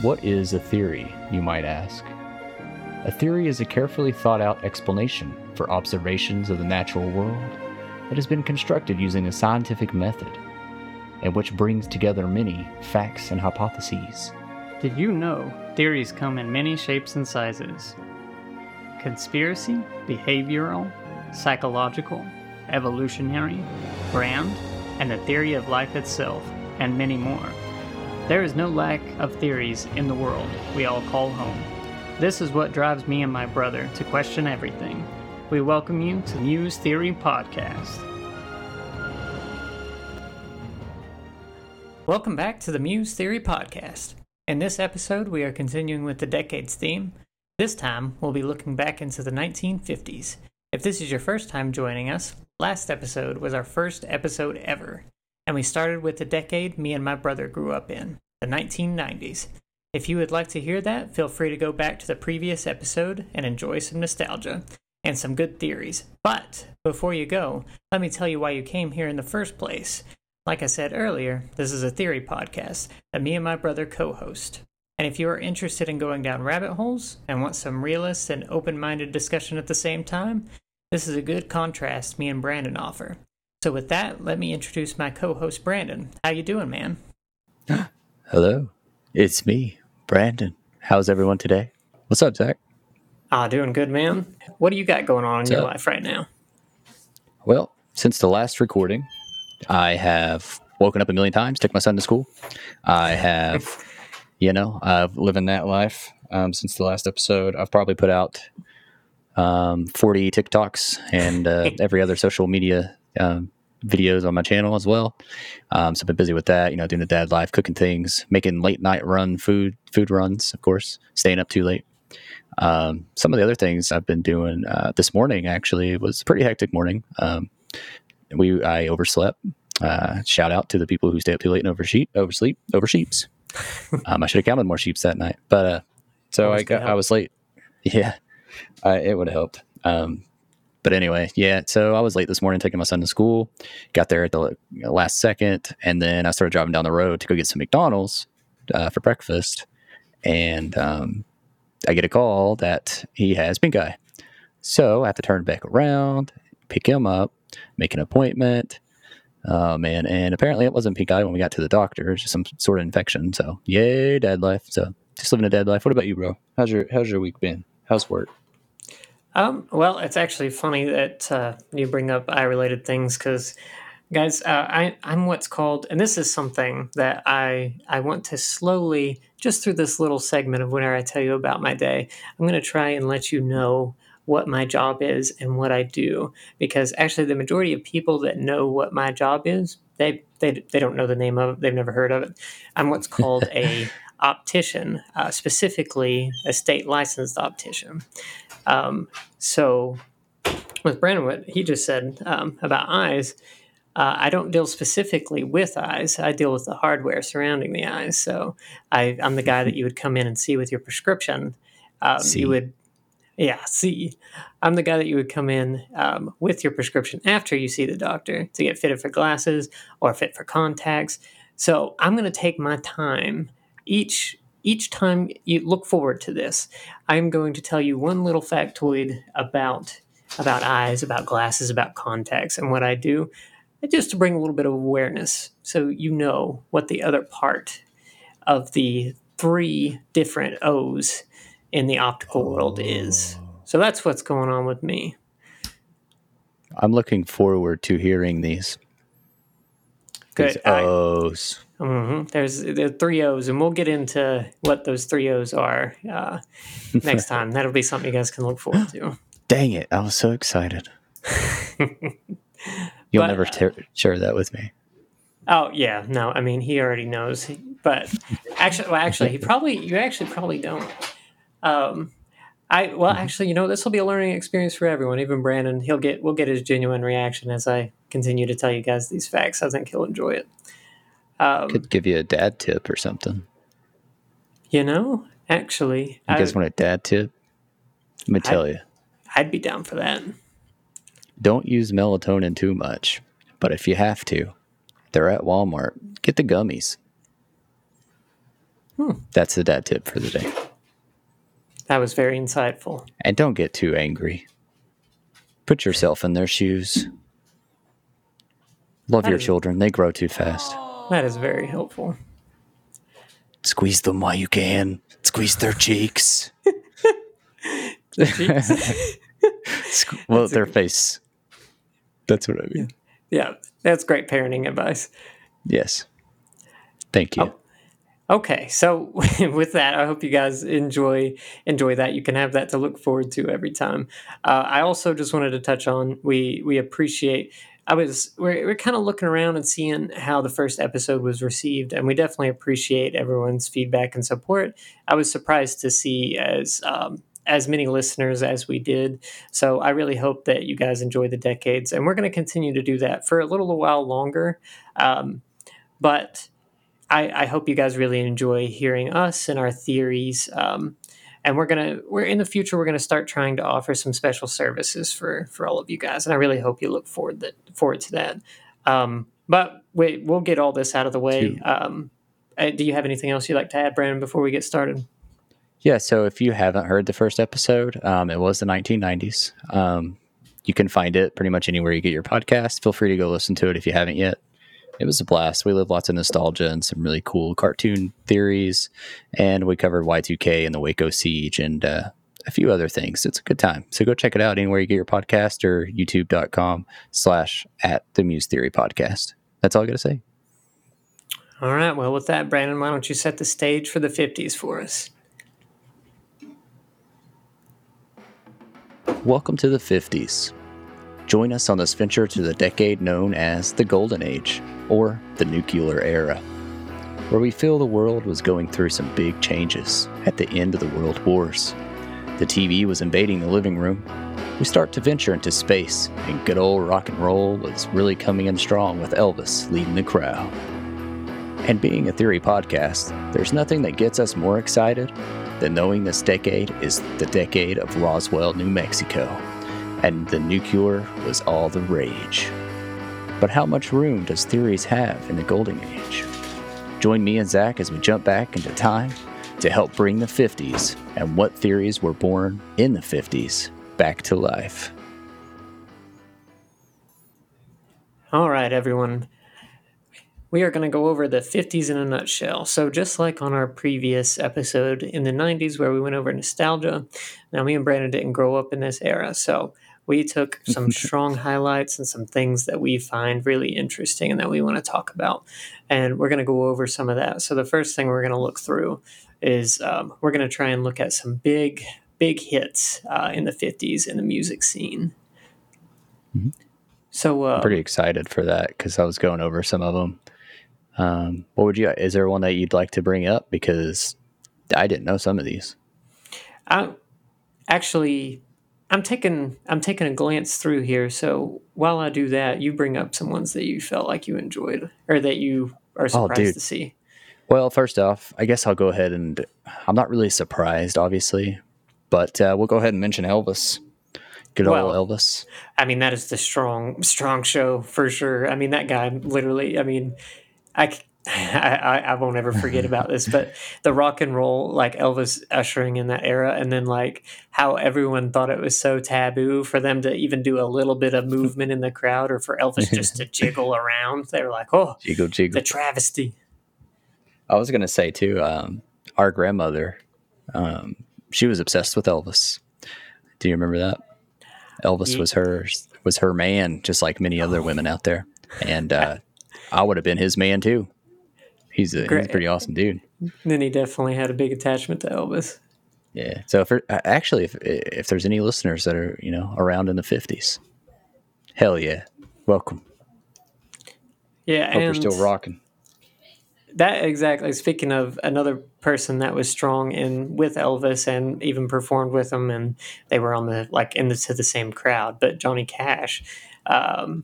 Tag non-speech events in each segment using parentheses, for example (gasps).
What is a theory, you might ask? A theory is a carefully thought out explanation for observations of the natural world that has been constructed using a scientific method, and which brings together many facts and hypotheses. Did you know theories come in many shapes and sizes? Conspiracy, behavioral, psychological, evolutionary, grand, and the theory of life itself, and many more. There is no lack of theories in the world we all call home. This is what drives me and my brother to question everything. We welcome you to Muse Theory Podcast. Welcome back to the Muse Theory Podcast. In this episode, we are continuing with the decades theme. This time, we'll be looking back into the 1950s. If this is your first time joining us, last episode was our first episode ever and we started with the decade me and my brother grew up in, the 1990s. If you would like to hear that, feel free to go back to the previous episode and enjoy some nostalgia and some good theories. But before you go, let me tell you why you came here in the first place. Like I said earlier, this is a theory podcast that me and my brother co host. And if you are interested in going down rabbit holes and want some realist and open minded discussion at the same time, this is a good contrast me and Brandon offer. So with that, let me introduce my co-host Brandon. How you doing, man? (gasps) (laughs) Hello. It's me, Brandon. How's everyone today? What's up, Zach? Ah, doing good, man. What do you got going on in your life right now? Well, since the last recording, I have woken up a million times, took my son to school. I have, (laughs) you know, I've living that life um, since the last episode. I've probably put out um, 40 TikToks and uh, (laughs) every other social media um, videos on my channel as well. Um, so I've been busy with that, you know, doing the dad life, cooking things, making late night run food, food runs, of course, staying up too late. Um, some of the other things I've been doing uh, this morning actually was a pretty hectic morning. Um, we I overslept. Uh, shout out to the people who stay up too late and oversleep, oversleep, over sheeps. (laughs) um, I should have counted more sheeps that night, but uh, so I got I was late. (laughs) Yeah, it would have helped. Um, but anyway, yeah. So I was late this morning taking my son to school. Got there at the last second, and then I started driving down the road to go get some McDonald's uh, for breakfast. And um, I get a call that he has pink eye. So I have to turn back around, pick him up, make an appointment. Oh man, and apparently it wasn't pink eye when we got to the doctor. It's just some sort of infection. So yay, dad life. So just living a dad life. What about you, bro? How's your How's your week been? How's work? Um, well, it's actually funny that uh, you bring up eye related things because, guys, uh, I, I'm what's called, and this is something that I I want to slowly, just through this little segment of whenever I tell you about my day, I'm going to try and let you know what my job is and what I do because actually the majority of people that know what my job is, they they, they don't know the name of it, they've never heard of it. I'm what's (laughs) called a optician, uh, specifically a state licensed optician. Um, so with Brandon, what he just said um, about eyes, uh, I don't deal specifically with eyes. I deal with the hardware surrounding the eyes. So I, am the guy that you would come in and see with your prescription. Um, you would, yeah, see. I'm the guy that you would come in um, with your prescription after you see the doctor to get fitted for glasses or fit for contacts. So I'm going to take my time each each time you look forward to this, I'm going to tell you one little factoid about about eyes, about glasses, about contacts, and what I do, just to bring a little bit of awareness, so you know what the other part of the three different O's in the optical oh. world is. Oh. So that's what's going on with me. I'm looking forward to hearing these. Good. These O's. Mm-hmm. There's the three O's, and we'll get into what those three O's are uh, next (laughs) time. That'll be something you guys can look forward to. (gasps) Dang it! I was so excited. (laughs) You'll but, never ter- share that with me. Oh yeah, no. I mean, he already knows. But actually, well, actually, he probably you actually probably don't. Um, I well, mm-hmm. actually, you know, this will be a learning experience for everyone. Even Brandon, he'll get we'll get his genuine reaction as I continue to tell you guys these facts. I think he'll enjoy it. Um, Could give you a dad tip or something. You know, actually, you guys I, want a dad tip? Let me tell I'd, you. I'd be down for that. Don't use melatonin too much, but if you have to, they're at Walmart. Get the gummies. Hmm. That's the dad tip for the day. That was very insightful. And don't get too angry. Put yourself in their shoes. Love That your is- children. They grow too fast. That is very helpful. Squeeze them while you can. Squeeze their cheeks. (laughs) (laughs) Sque- well, their face. That's what I mean. yeah, that's great parenting advice. Yes. Thank you. Oh. Okay, so (laughs) with that, I hope you guys enjoy enjoy that. You can have that to look forward to every time. Uh, I also just wanted to touch on we we appreciate. I was we're we're kind of looking around and seeing how the first episode was received, and we definitely appreciate everyone's feedback and support. I was surprised to see as um, as many listeners as we did. So I really hope that you guys enjoy the decades, and we're going to continue to do that for a little while longer. Um, but I, I hope you guys really enjoy hearing us and our theories. Um, and we're gonna we're in the future we're gonna start trying to offer some special services for for all of you guys, and I really hope you look forward that forward to that. Um, but we we'll get all this out of the way. Um, uh, do you have anything else you'd like to add, Brandon, before we get started? Yeah, so if you haven't heard the first episode, um, it was the 1990s. Um, you can find it pretty much anywhere you get your podcast. Feel free to go listen to it if you haven't yet. It was a blast. We lived lots of nostalgia and some really cool cartoon theories, and we covered Y2K and the Waco siege and uh, a few other things. It's a good time. So go check it out anywhere you get your podcast or youtube.com slash at the Muse Theory Podcast. That's all I got to say. All right. Well, with that, Brandon, why don't you set the stage for the '50s for us? Welcome to the 50s. Join us on this venture to the decade known as the Golden Age, or the Nuclear Era, where we feel the world was going through some big changes at the end of the World Wars. The TV was invading the living room. We start to venture into space, and good old rock and roll was really coming in strong with Elvis leading the crowd. And being a theory podcast, there's nothing that gets us more excited than knowing this decade is the decade of Roswell, New Mexico, and the nuclear was all the rage. But how much room does theories have in the Golden Age? Join me and Zach as we jump back into time to help bring the 50s and what theories were born in the 50s back to life. All right, everyone. We are going to go over the 50s in a nutshell. So, just like on our previous episode in the 90s, where we went over nostalgia, now me and Brandon didn't grow up in this era. So, we took some (laughs) strong highlights and some things that we find really interesting and that we want to talk about. And we're going to go over some of that. So, the first thing we're going to look through is um, we're going to try and look at some big, big hits uh, in the 50s in the music scene. Mhm. So, uh, Pretty excited for that because I was going over some of them. Um, what would you? Is there one that you'd like to bring up? Because I didn't know some of these. I actually I'm taking I'm taking a glance through here. So while I do that, you bring up some ones that you felt like you enjoyed or that you are surprised dude. to see. Well, first off, I guess I'll go ahead and I'm not really surprised, obviously, but uh, we'll go ahead and mention Elvis. Good Well, old Elvis. I mean, that is the strong strong show for sure. I mean, that guy literally. I mean, I. I, I- I won't ever forget about this, but the rock and roll, like Elvis ushering in that era, and then like how everyone thought it was so taboo for them to even do a little bit of movement in the crowd, or for Elvis (laughs) just to jiggle around. They were like, "Oh, Jiggle, jiggle. the travesty." I was gonna say too. Um, our grandmother, um, she was obsessed with Elvis. Do you remember that? Elvis Ye- was her was her man, just like many other women out there, and uh, I would have been his man too. He's a, he's a pretty awesome dude. Then he definitely had a big attachment to Elvis. Yeah. So if actually, if if there's any listeners that are you know around in the fifties, hell yeah, welcome. Yeah, Hope and you're still rocking. that exactly. Speaking of another person that was strong in with Elvis and even performed with him, and they were on the like in the to the same crowd. But Johnny Cash, um,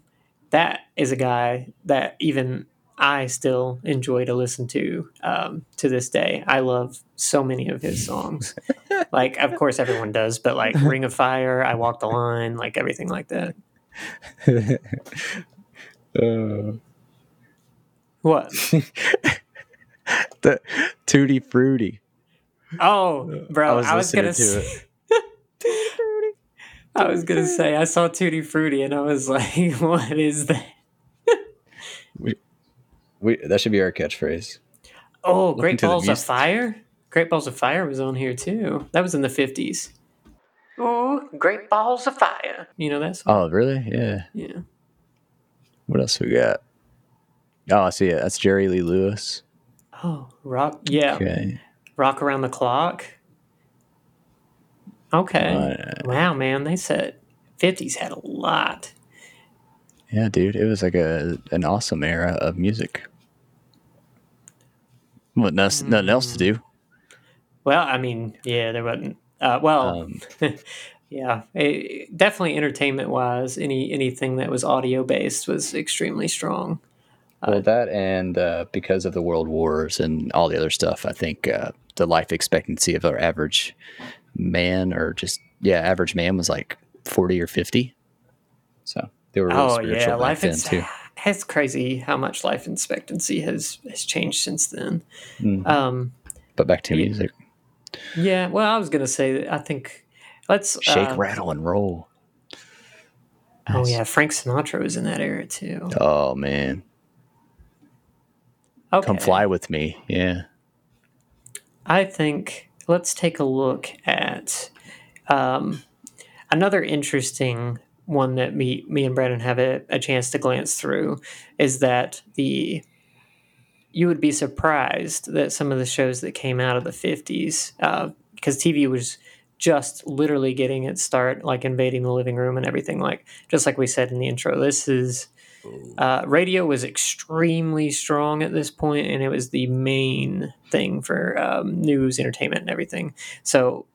that is a guy that even I still enjoy to listen to um, to this day. I love so many of his songs. (laughs) like, of course, everyone does, but like Ring of Fire, I Walk the Line, like everything like that. (laughs) What? (laughs) the Tutti Frutti. Oh, bro, I was was, gonna say, I was gonna say I saw Tutti Frutti and I was like, what is that? We, that should be our catchphrase. Oh, Great Balls of. Fire. Great Balls of Fire was on here too. That was in the fifties. Oh, Great Balls of Fire. You know that song? Oh, really? Yeah. Yeah. What else we got? Oh, I see it. That's Jerry Lee Lewis. Oh, rock. Yeah, Okay. Rock Around the Clock. Okay. Uh, Wow, man, they said fifties had a lot. yeah, dude. It was like a an awesome era of music. What nothing, nothing else to do. Well, I mean, yeah, there wasn't. Uh, well, Um, (laughs) yeah, eh, definitely entertainment wise, any anything that was audio based was extremely strong. well, that and uh, because of the world wars and all the other stuff, I think uh, the life expectancy of our average man, or just yeah, average man was like forty or fifty. So they were real Oh spiritual yeah, back life then too. It's crazy how much life expectancy has has changed since then. Mhm. Um, But back to yeah. music, yeah, well, I was gonna say, I think let's shake, uh, rattle, and roll. Oh Nice. yeah, Frank Sinatra was in that era too. Oh man, Okay, come fly with me. Yeah. I think let's take a look at um, another interesting one that me me and Brandon have a, a chance to glance through is that the you would be surprised that some of the shows that came out of the 50s because TV was just literally getting its start like invading the living room and everything like just like we said in the intro this is uh, radio was extremely strong at this point, and it was the main thing for um, news, entertainment, and everything. So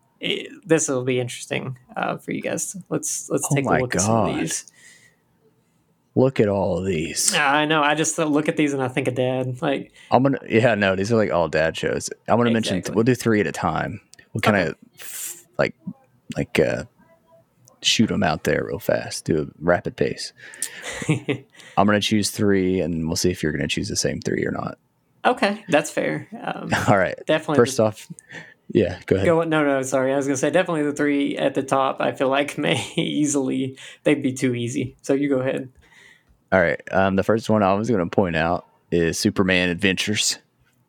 this will be interesting uh, for you guys. Let's let's Oh take a my look at some of these. Look at all of these. I know. I just look at these and I think of Dad. Like, I'm gonna yeah no these are like all dad shows. I'm gonna mention Exactly. we'll do three at a time. We'll kind of like like uh shoot them out there real fast. Do a rapid pace. (laughs) I'm gonna choose three, and we'll see if you're gonna choose the same three or not. okay, that's fair. Um, (laughs) All right. definitely. First off, yeah, go ahead. go. No, no, sorry. I was gonna say definitely the three at the top. I feel like (laughs) may easily they'd be too easy. So you go ahead. All right. Um, the first one I was going to point out is Superman Adventures.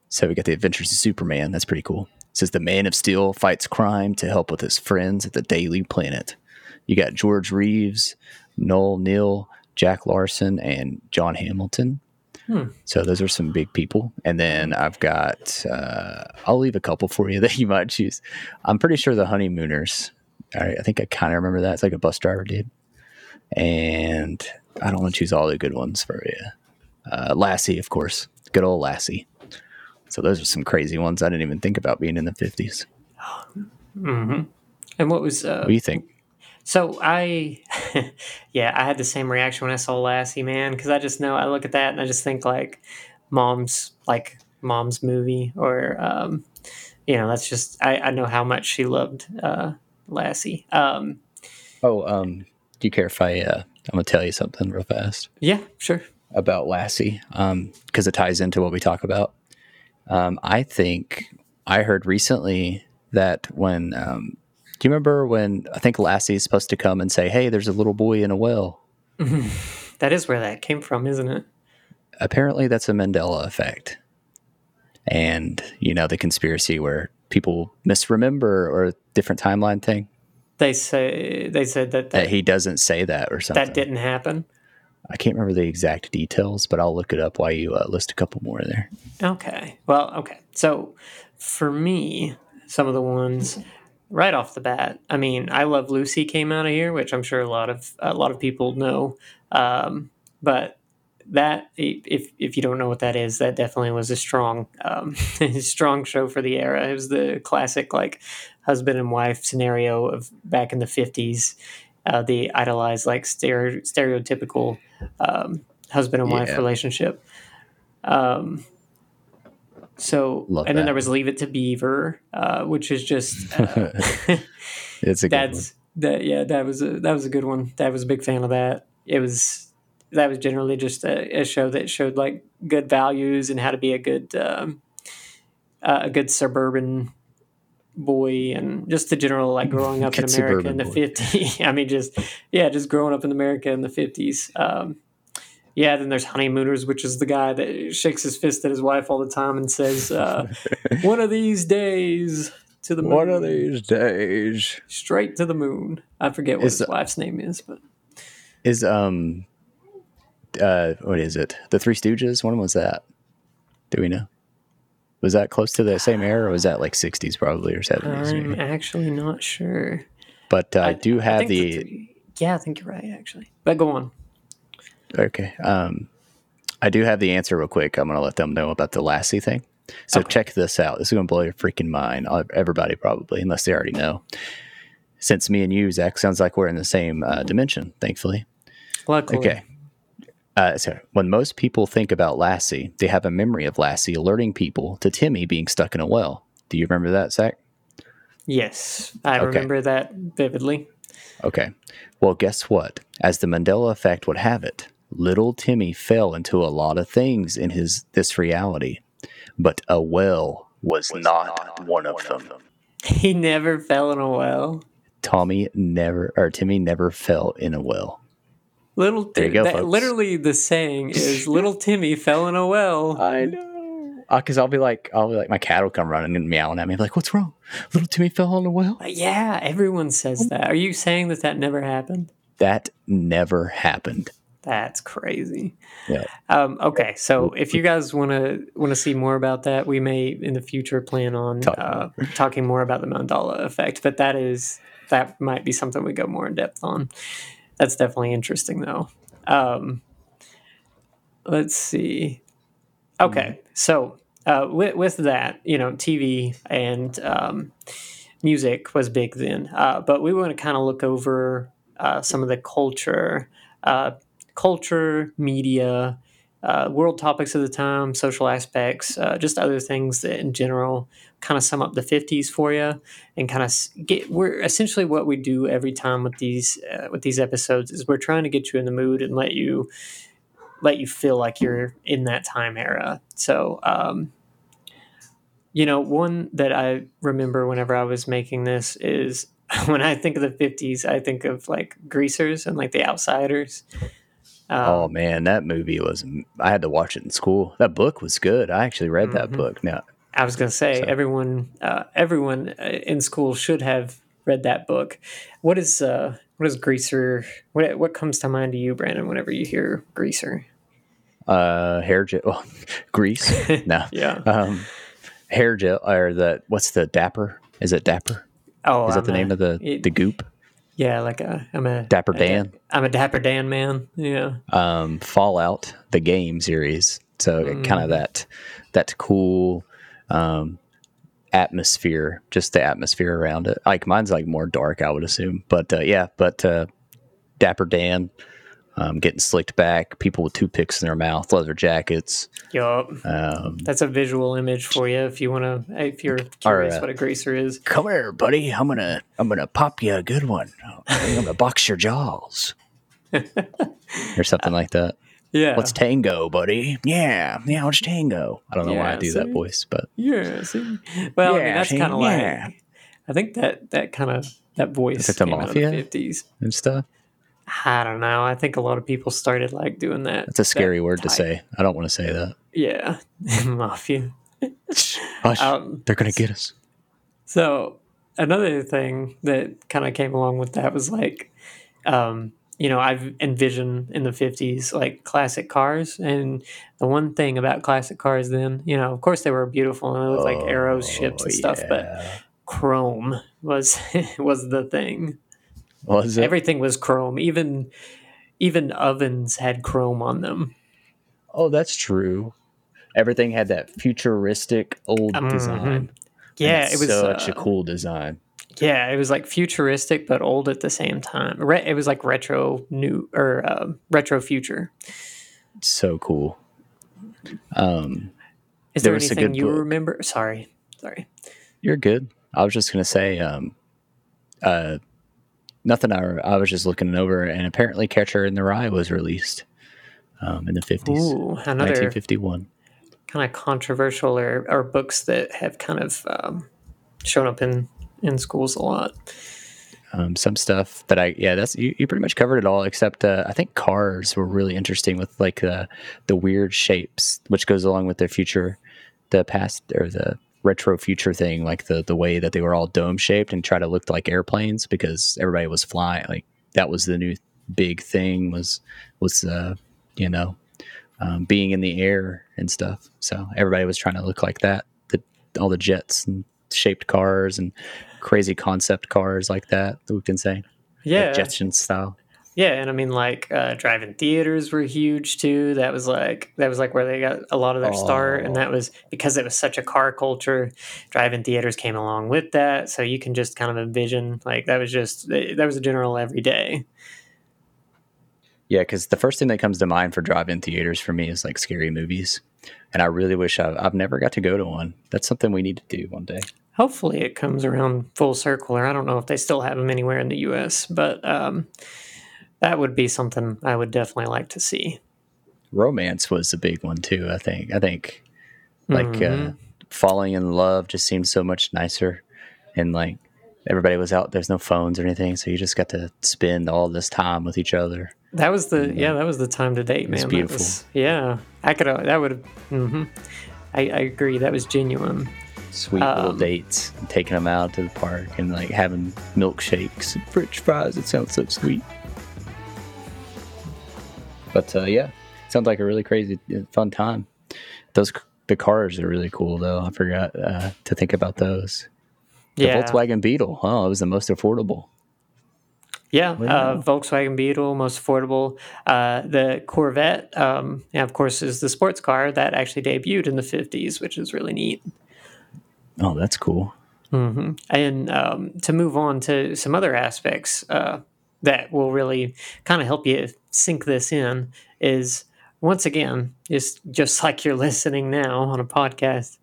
So we got the Adventures of Superman. That's pretty cool. It says the Man of Steel fights crime to help with his friends at the Daily Planet. You got George Reeves, Noel Neill, Jack Larson, and John Hamilton. Hmm. So those are some big people. And then I've got, uh, I'll leave a couple for you (laughs) that you might choose. I'm pretty sure the Honeymooners. Right, I think I kind of remember that. It's like a bus driver dude. And I don't want to choose all the good ones for you. Uh, Lassie, of course. Good old Lassie. So those are some crazy ones I didn't even think about being in the 50s. (gasps) hmm And what was uh, What do you think? So I, (laughs) yeah, I had the same reaction when I saw Lassie, man, because I just know I look at that and I just think like mom's like mom's movie, or um, you know, that's just I, I know how much she loved uh, Lassie. Um, Oh, um, do you care if I, uh, I'm going to tell you something real fast yeah, sure. about Lassie because it ties into what we talk about. Um, I think I heard recently that when, um, do you remember when I think Lassie is supposed to come and say, hey, there's a little boy in a well? (laughs) That is where that came from, isn't it? apparently that's a Mandela effect. And, you know, the conspiracy where people misremember or different timeline thing, They say they said that that that, he doesn't say that or something. that didn't happen. I can't remember the exact details, but I'll look it up while you uh, list a couple more there. Okay. Well, okay. So for me, some of the ones right off the bat, I mean, I Love Lucy came out of here, which I'm sure a lot of a lot of people know. Um, but that if if you don't know what that is, that definitely was a strong um, (laughs) strong show for the era. It was the classic like husband and wife scenario of back in the 50s. Uh, the idolized like stere- stereotypical um, husband and wife Yeah. relationship. Um, so, Love and then there was Leave It to Beaver, uh, which is just (laughs) uh, It's a that's that. Yeah, that was a that was a good one. That was a big fan of that. It was that was generally just a, a show that showed like good values and how to be a good um, uh, a good suburban boy and just the general like growing (laughs) up in America in the 50s. (laughs) I mean, just, yeah, just growing up in America in the 50s. Um, yeah, then there's Honeymooners, which is the guy that shakes his fist at his wife all the time and says, uh, (laughs) one of these days to the moon. One of these days Straight to the moon. I forget what Is his wife's name is, but is um uh what is it? The Three Stooges. When was that? Do we know? Was that close to the same era, or was that like '60s probably or '70s? I'm maybe? actually not sure. But uh, I, do I have the three- yeah, I think you're right, actually. But go on. Okay. Um, I do have the answer real quick. I'm going to let them know about the Lassie thing. So Okay. check this out. This is going to blow your freaking mind. Uh, Everybody probably, unless they already know. Since me and you, Zach, sounds like we're in the same uh, dimension, thankfully. Luckily. Okay. Uh, so when most people think about Lassie, they have a memory of Lassie alerting people to Timmy being stuck in a well. Do you remember that, Zach? Yes, I Okay. remember that vividly. Okay. Well, guess what? As the Mandela effect would have it, little Timmy fell into a lot of things in his this reality, but a well was, not, one of them. (laughs) He never fell in a well. Tommy never or Timmy never fell in a well. Little There you go, that- folks. literally the saying is (laughs) little Timmy fell in a well. I know. Uh, because I'll be like, I'll be like, my cat will come running and meowing at me, like, "What's wrong? Little Timmy fell in a well." Uh, yeah, everyone says that. Are you saying that that never happened? That never happened. That's crazy. Yeah. Um, okay, so if you guys want to want to see more about that, we may in the future plan on Talk uh, talking more about the Mandela effect. But that is that might be something we go more in depth on. That's definitely interesting, though. Um, let's see. Okay, so uh, with, with that, you know, TV and um, music was big then, uh, but we want to kind of look over uh, some of the culture, uh, culture, media, uh, world topics of the time, social aspects, uh, just other things that in general kind of sum up the 50s for you and kind of get we're essentially what we do every time with these uh, with these episodes is we're trying to get you in the mood and let you let you feel like you're in that time era. So um you know one that i remember whenever i was making this is (laughs) when i think of the 50s i think of like greasers and like the outsiders um, oh man, that movie was. I had to watch it in school. That book was good. I actually read that Mhm. book. Now, I was going to say So- everyone uh, everyone uh, in school should have read that book. What is uh what is Greaser? What what comes to mind to you, Brandon, whenever you hear Greaser? uh, hair gel, well, (laughs) grease. (laughs) no, Yeah. um, hair gel or the what's the Dapper? Is it Dapper? Oh, Is that I'm the a- name of the it- the goop? Yeah, like a I'm a Dapper Dan. I'm a Dapper Dan man. Yeah. um, Fallout, the game series. So kind Mm. of that that cool um, atmosphere, just the atmosphere around it. Like mine's like more dark, I would assume. But uh, yeah, but uh, Dapper Dan um, getting slicked back, people with toothpicks in their mouth, leather jackets. Yup. Um, That's a visual image for you if you want to if you're curious uh, what a greaser is. Come here, buddy. I'm gonna I'm gonna pop you a good one. I'm gonna box your jaws. (laughs) or something like that. Yeah. Let's tango, buddy. Yeah, yeah, let's tango. I don't know why I Yeah, do that voice, but Yeah. See? Well, I mean that's kind of Yeah. like I think that that kind of that voice Is it the came out of Mafia? the fifties. and stuff. I don't know. I think a lot of people started like doing that. That's a scary that word to say. I don't want to say that. Yeah, (laughs) mafia. Hush, Um, they're gonna get us. So another thing that kind of came along with that was like, um, you know, I've envisioned in the '50s like classic cars, and the one thing about classic cars then, you know, of course they were beautiful and they looked like arrows, ships, and stuff, but Oh, chrome was (laughs) was the thing. Was it? Everything was chrome, even even ovens had chrome on them. oh, that's true. Everything had that futuristic old Mhm. design. Yeah, it was such uh, a cool design. Yeah, it was like futuristic but old at the same time. Re- it was like retro new or um retro future. So cool. Um, Is There there, anything you book. remember? Sorry, sorry. you're good. I was just gonna say, um, uh, nothing. I, I was just looking it over, and apparently, Catcher in the Rye was released um, in the fifties, Ooh, nineteen fifty one. kind of controversial or, or books that have kind of um, shown up in in schools a lot. Um, some stuff that I yeah that's you, you pretty much covered it all except uh, I think cars were really interesting with like the the weird shapes which goes along with their future the past or the retro future thing like the the way that they were all dome shaped and try to look like airplanes because everybody was flying like that was the new big thing was was uh you know um, being in the air and stuff so everybody was trying to look like that the, all the jets and shaped cars and crazy concept cars like that that can say? Yeah, like Jetson style. Yeah, and I mean, like uh, drive-in theaters were huge too. That was like that was like where they got a lot of their oh. start, and that was because it was such a car culture. Drive-in theaters came along with that, so you can just kind of envision like that was just that was a general everyday. Yeah, because the first thing that comes to mind for drive-in theaters for me is like scary movies, and I really wish I've, I've never got to go to one. That's something we need to do one day hopefully it comes around full circle. Or I don't know if they still have them anywhere in the U.S., but um, that would be something I would definitely like to see. Romance was a big one too. I think. I think like uh, mm-hmm. uh, falling in love just seemed so much nicer, and like everybody was out. There's no phones or anything, so you just got to spend all this time with each other. That was the and, yeah. That was the time to date, man. beautiful. Was, yeah, I could. That would. Mm-hmm. I, I agree. That was genuine sweet um, little dates, taking them out to the park and like having milkshakes and French fries. It sounds so sweet. But uh, yeah, sounds like a really crazy, uh, fun time. Those the cars are really cool though. I forgot uh, to think about those. The yeah. Volkswagen Beetle. Oh, it was the most affordable. Yeah, uh, Volkswagen Beetle, most affordable. Uh, the Corvette, um, yeah, of course, is the sports car that actually debuted in the 50s, which is really neat. Oh, that's cool. Mm-hmm. And um, to move on to some other aspects uh, that will really kind of help you sink this in is once again, just just like you're (laughs) listening now on a podcast,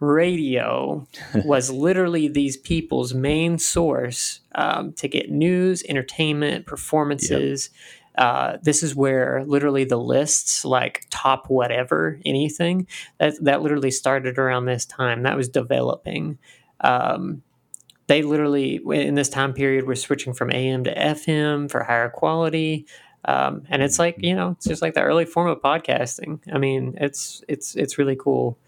radio (laughs) was literally these people's main source um, to get news, entertainment, performances. Yep. Uh, this is where literally the lists like top whatever anything that that literally started around this time that was developing um, they literally in this time period were switching from am to fm for higher quality um, and it's like you know it's just like the early form of podcasting i mean it's it's it's really cool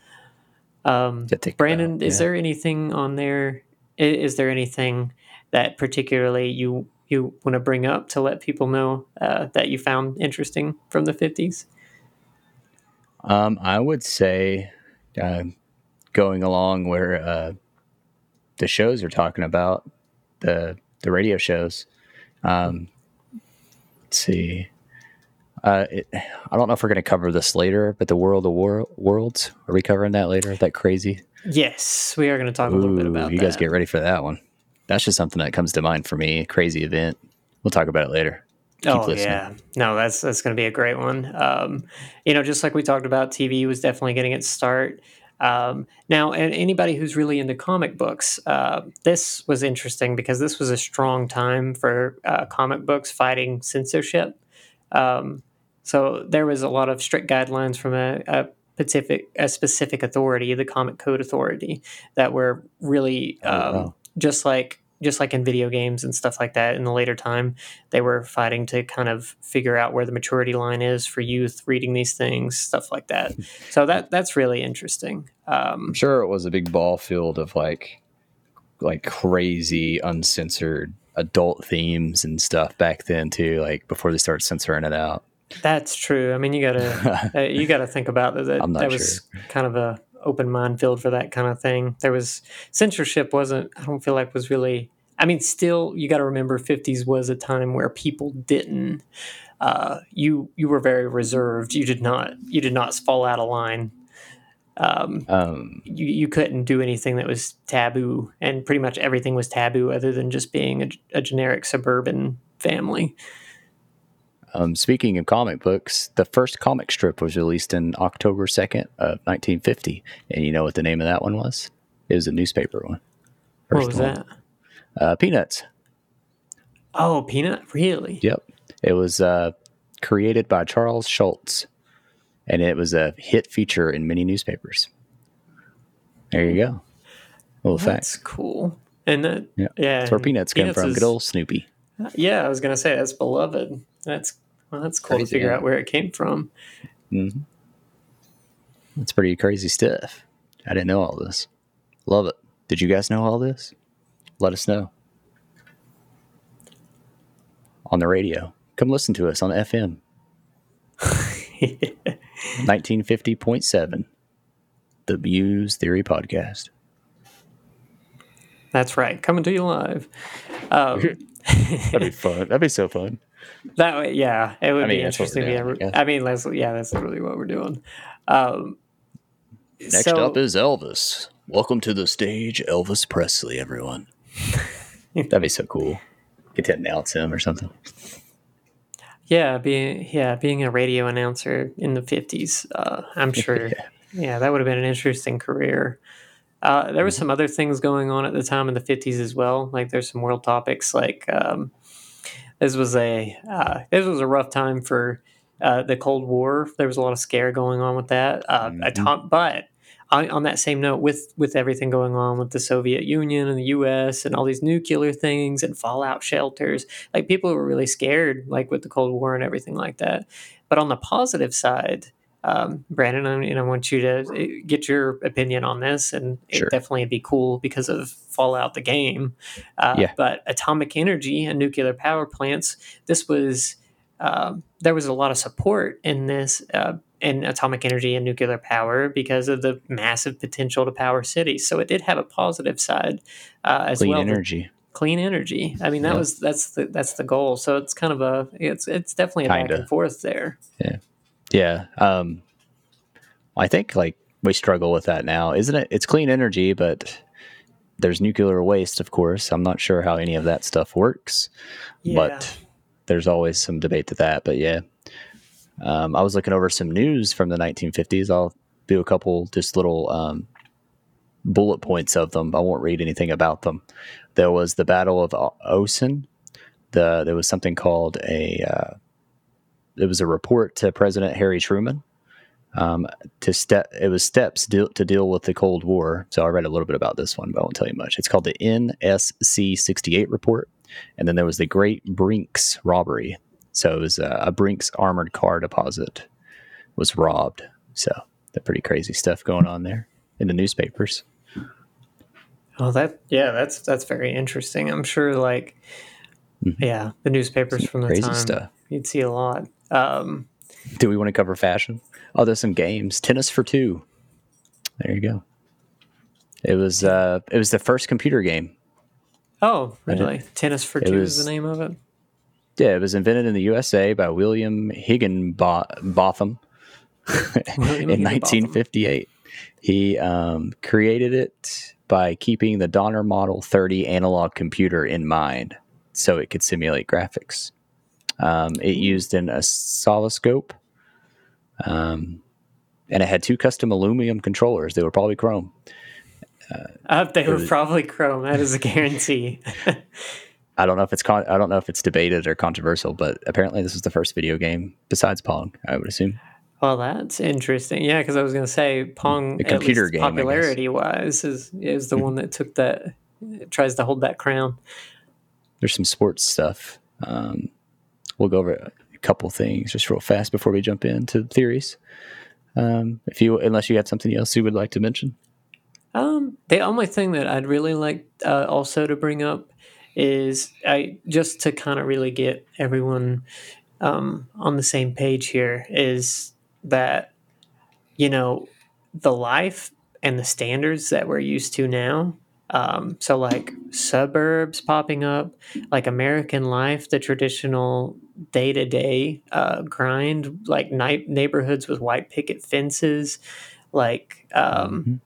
um, brandon yeah. is there anything on there is there anything that particularly you you want to bring up to let people know uh, that you found interesting from the 50s? Um, I would say uh, going along where uh, the shows are talking about, the, the radio shows. Um, let's see. Uh, it, I don't know if we're going to cover this later, but the World of War- Worlds, are we covering that later? That crazy? Yes, we are going to talk Ooh, a little bit about you that. guys get ready for that one that's just something that comes to mind for me. Crazy event. We'll talk about it later. Keep oh listening. yeah, no, that's that's going to be a great one. Um, you know, just like we talked about, TV was definitely getting its start. Um, now, and anybody who's really into comic books, uh, this was interesting because this was a strong time for uh, comic books fighting censorship. Um, so there was a lot of strict guidelines from a, a specific a specific authority, the Comic Code Authority, that were really oh, wow. Um, just like just like in video games and stuff like that in the later time they were fighting to kind of figure out where the maturity line is for youth reading these things stuff like that. (laughs) So that that's really interesting. Um, i'm sure it was a big ball field of like like crazy uncensored adult themes and stuff back then too like before they started censoring it out. That's true. I mean you gotta (laughs) uh, you gotta think about that that, that was sure. kind of a open minefield for that kind of thing. There was censorship wasn't I don't feel like was really I mean still you got to remember 50s was a time where people didn't uh, you you were very reserved. You did not you did not fall out of line. Um, um, you you couldn't do anything that was taboo, and pretty much everything was taboo other than just being a, a generic suburban family. Um, speaking of comic books, the first comic strip was released in October 2nd of 1950. And you know what the name of that one was? It was a newspaper one. First what was one. that? Uh, Peanuts. Oh, Peanut? Really? Yep. It was uh, created by Charles Schulz. and it was a hit feature in many newspapers. There you go. Little That's cool. And that, Yeah. yeah, That's where peanuts come Peanuts from. is- Good old Snoopy. Yeah, I was gonna say that's beloved. That's well, that's cool Crazy, to figure yeah. out where it came from. hmm That's pretty crazy stuff. I didn't know all this. Love it. Did you guys know all this? Let us know on the radio. Come listen to us on FM (laughs) 1950.7, the Muse Theory Podcast. That's right, coming to you live. Um, (laughs) That'd be fun. That'd be so fun. That way, yeah, it would I mean, be interesting. to be I. I mean, that's yeah, that's literally what we're doing. Um, Next so- up is Elvis. Welcome to the stage, Elvis Presley, everyone. (laughs) That'd be so cool. Get to announce him or something. Yeah, being yeah, being a radio announcer in the fifties, uh, I'm sure. (laughs) yeah. that would have been an interesting career. Uh, there were some other things going on at the time in the fifties as well. Like there's some world topics. Like um, this was a uh, this was a rough time for uh, the Cold War. There was a lot of scare going on with that. Uh, Mhm. atom- but on, on that same note, with with everything going on with the Soviet Union and the U.S. and all these nuclear things and fallout shelters, like people were really scared, like with the Cold War and everything like that. But on the positive side, um, Brandon, I, mean, I want you to uh, get your opinion on this, and Sure. it definitely be cool because of Fallout the game. Uh, Yeah. But atomic energy and nuclear power plants, this was um, there was a lot of support in this uh, in atomic energy and nuclear power because of the massive potential to power cities. So it did have a positive side uh, as Clean well. energy. Clean energy. I mean, that Yeah. was that's the that's the goal. So it's kind of a it's it's definitely a back Kinda. and forth there. Yeah. Um, I think like we struggle with that now, isn't it? It's clean energy, but there's nuclear waste, of course. I'm not sure how any of that stuff works, Yeah. but there's always some debate to that. But yeah, um, I was looking over some news from the 1950s. I'll do a couple just little um, bullet points of them. I won't read anything about them. There was the Battle of Osan. The there was something called a. Uh, it was a report to President Harry Truman um, to step. It was steps deal, to deal with the Cold War. So I read a little bit about this one, but I won't tell you much. It's called the NSC 68 report, and then there was the Great Brinks robbery. So it was a, a Brinks armored car deposit was robbed. So the pretty crazy stuff going on there in the newspapers. Oh, that yeah, that's that's very interesting. I'm sure, like, Mhm. yeah, the newspapers from the Crazy time stuff. you'd see a lot. Um, Do we want to cover fashion? Oh, there's some games. Tennis for two. There you go. It was uh, it was the first computer game. oh, really? Tennis for two was- is the name of it. Yeah, it was invented in the USA by William Higginbotham (laughs) William in 1958. He um, created it by keeping the Donner Model 30 analog computer in mind so it could simulate graphics. Um, it used an oscilloscope, um, and it had two custom aluminum controllers. They were probably chrome. Uh, they were probably Chrome. That is a guarantee. (laughs) I don't know if it's con- I don't know if it's debated or controversial, but apparently this was the first video game besides Pong. I would assume. well, that's interesting. Yeah, because I was going to say Pong, The computer game, popularity wise, is is the one that took that tries to hold that crown. there's some sports stuff. Um, we'll go over a couple things just real fast before we jump into theories. Um, if you, unless you had something else you would like to mention, Um, the only thing that I'd really like uh, also to bring up is I just to kind of really get everyone um, on the same page here is that you know the life and the standards that we're used to now. Um, so like suburbs popping up, like American life, the traditional day to day grind, like night neighborhoods with white picket fences, like um, Mhm.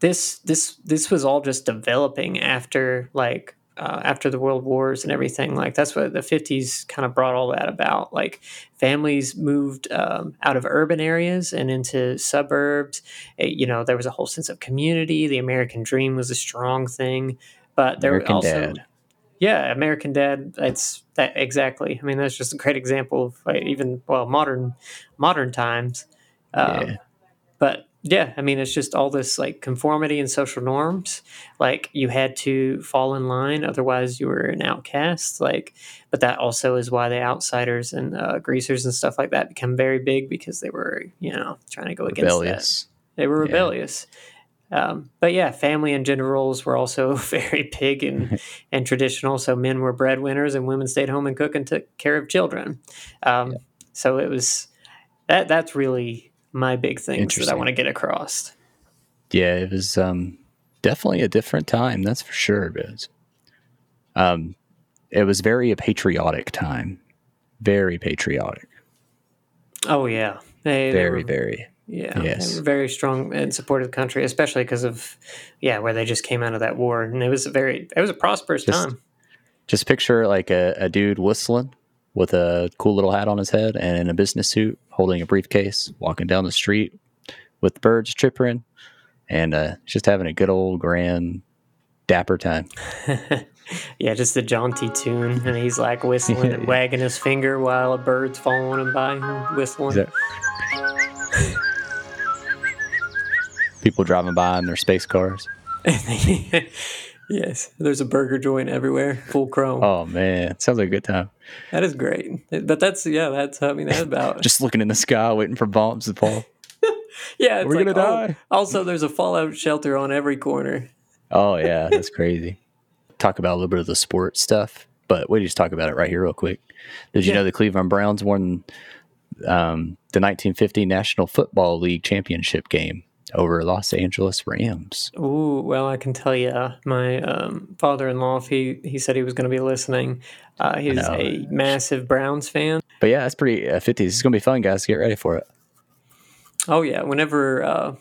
this this this was all just developing after like uh, after the world wars and everything like that's what the 50s kind of brought all that about like families moved um, out of urban areas and into suburbs It- you know there was a whole sense of community the american dream was a strong thing but there American were also Dad. Yeah american dad that's that exactly i mean that's just a great example of like, even well modern modern times Um, yeah. But yeah, I mean, it's just all this like conformity and social norms. Like you had to fall in line, otherwise you were an outcast. Like, but that also is why the outsiders and uh, greasers and stuff like that become very big because they were, you know, trying to go rebellious. against that. They were rebellious. Yeah. Um, but yeah, family and gender roles were also (laughs) very big and, (laughs) and traditional. So men were breadwinners and women stayed home and cooked and took care of children. Um, yeah. So it was that. That's really my big thing that I want to get across. Yeah, it was um, definitely a different time. That's for sure. But um, it was very a patriotic time. Very patriotic. Oh yeah, they, very they were, very yeah, yes. very strong and supportive country, especially because of yeah, where they just came out of that war, and it was a very it was a prosperous just, time. Just picture like a, a dude whistling with a cool little hat on his head and in a business suit, holding a briefcase, walking down the street with birds chirping, and uh, just having a good old grand dapper time. (laughs) yeah, just a jaunty tune, and he's like whistling and (laughs) wagging his finger while a bird's following him by, whistling people driving by in their space cars. (laughs) yes, there's a burger joint everywhere, full chrome. Oh man, sounds like a good time. That is great. But that's yeah, that's I mean that's about (laughs) just looking in the sky, waiting for bombs to fall. (laughs) yeah, we're like, gonna oh, die. Also, there's a fallout shelter on every corner. Oh yeah, that's crazy. talk about a little bit of the sports stuff, but we just talk about it right here real quick. Did you yeah. know the Cleveland Browns won um, the 1950 National Football League championship game? Over Los Angeles Rams. Oh well, I can tell you, my um, father-in-law, if he he said he was going to be listening, uh, he's a massive Browns fan. But yeah, that's pretty uh, 50s. It's going to be fun, guys. Get ready for it. Oh yeah, whenever uh,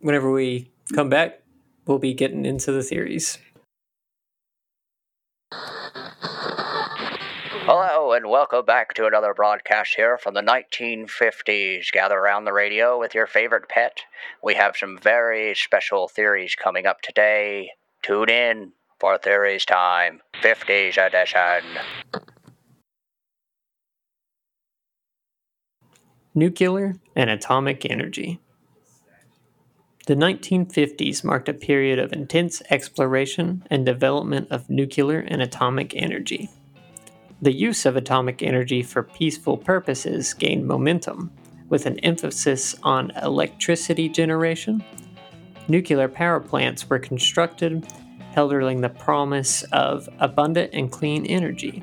whenever we come back, we'll be getting into the theories. And welcome back to another broadcast here from the 1950s. Gather around the radio with your favorite pet. We have some very special theories coming up today. Tune in for Theories Time, 50s edition. Nuclear and atomic energy. The 1950s marked a period of intense exploration and development of nuclear and atomic energy. The use of atomic energy for peaceful purposes gained momentum, with an emphasis on electricity generation. Nuclear power plants were constructed, heralding the promise of abundant and clean energy.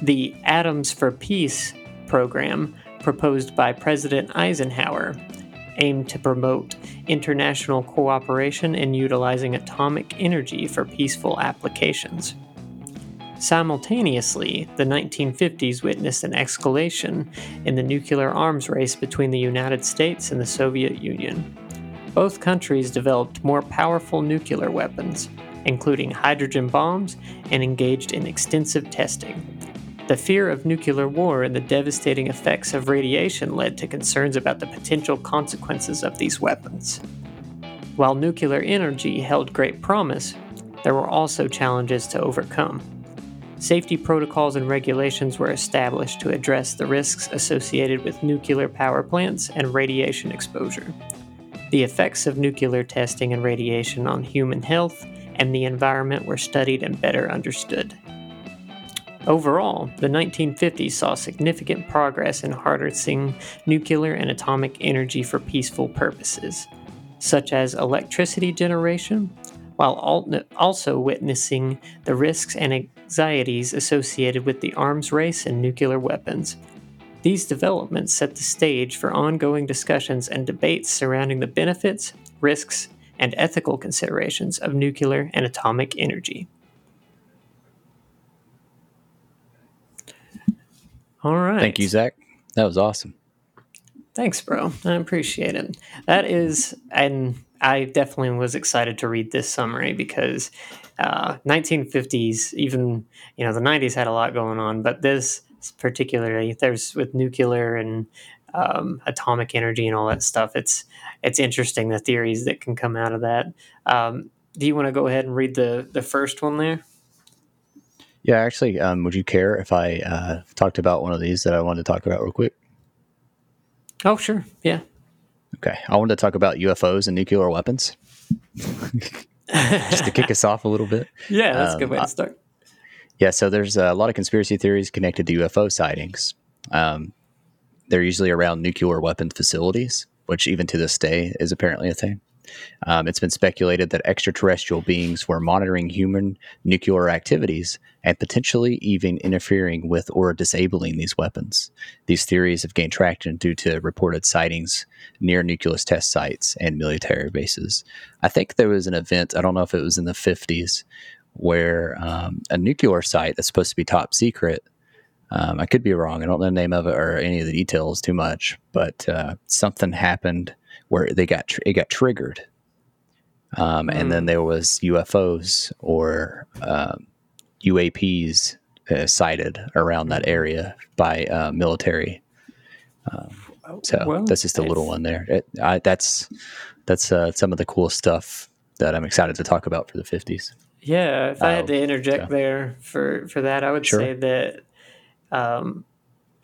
The Atoms for Peace program, proposed by President Eisenhower, aimed to promote international cooperation in utilizing atomic energy for peaceful applications. Simultaneously, the 1950s witnessed an escalation in the nuclear arms race between the United States and the Soviet Union. Both countries developed more powerful nuclear weapons, including hydrogen bombs, and engaged in extensive testing. The fear of nuclear war and the devastating effects of radiation led to concerns about the potential consequences of these weapons. While nuclear energy held great promise, there were also challenges to overcome. Safety protocols and regulations were established to address the risks associated with nuclear power plants and radiation exposure. The effects of nuclear testing and radiation on human health and the environment were studied and better understood. Overall, the 1950s saw significant progress in harnessing nuclear and atomic energy for peaceful purposes, such as electricity generation, while also witnessing the risks and anxieties associated with the arms race and nuclear weapons. These developments set the stage for ongoing discussions and debates surrounding the benefits, risks, and ethical considerations of nuclear and atomic energy. All right. Thank you, Zach. That was awesome. Thanks, bro. I appreciate it. That is, and I definitely was excited to read this summary because uh, 1950s, even you know the 90s had a lot going on, but this particularly there's with nuclear and um, atomic energy and all that stuff. It's it's interesting the theories that can come out of that. Um, do you want to go ahead and read the the first one there? Yeah, actually, um, would you care if I uh, talked about one of these that I wanted to talk about real quick? Oh, sure. Yeah. Okay, I wanted to talk about UFOs and nuclear weapons, just to kick us off a little bit. (laughs) Yeah, that's a good Um, way to start. Yeah, so there's a lot of conspiracy theories connected to UFO sightings. Um, they're usually around nuclear weapon facilities, which even to this day is apparently a thing. Um, it's been speculated that extraterrestrial beings were monitoring human nuclear activities and potentially even interfering with or disabling these weapons. These theories have gained traction due to reported sightings near nuclear test sites and military bases. I think there was an event, I don't know if it was in the 50s, where um, a nuclear site that's supposed to be top secret. Um, I could be wrong. I don't know the name of it or any of the details too much, but uh, something happened where they got tr- it got triggered, um, and then there was UFOs or um, UAPs uh, sighted around that area by uh, military. So Well, that's just a little one there. It, I, that's that's uh, some of the cool stuff that I'm excited to talk about for the 50s. Yeah, if I had Oh, to interject there for for that, I would Sure. say that um,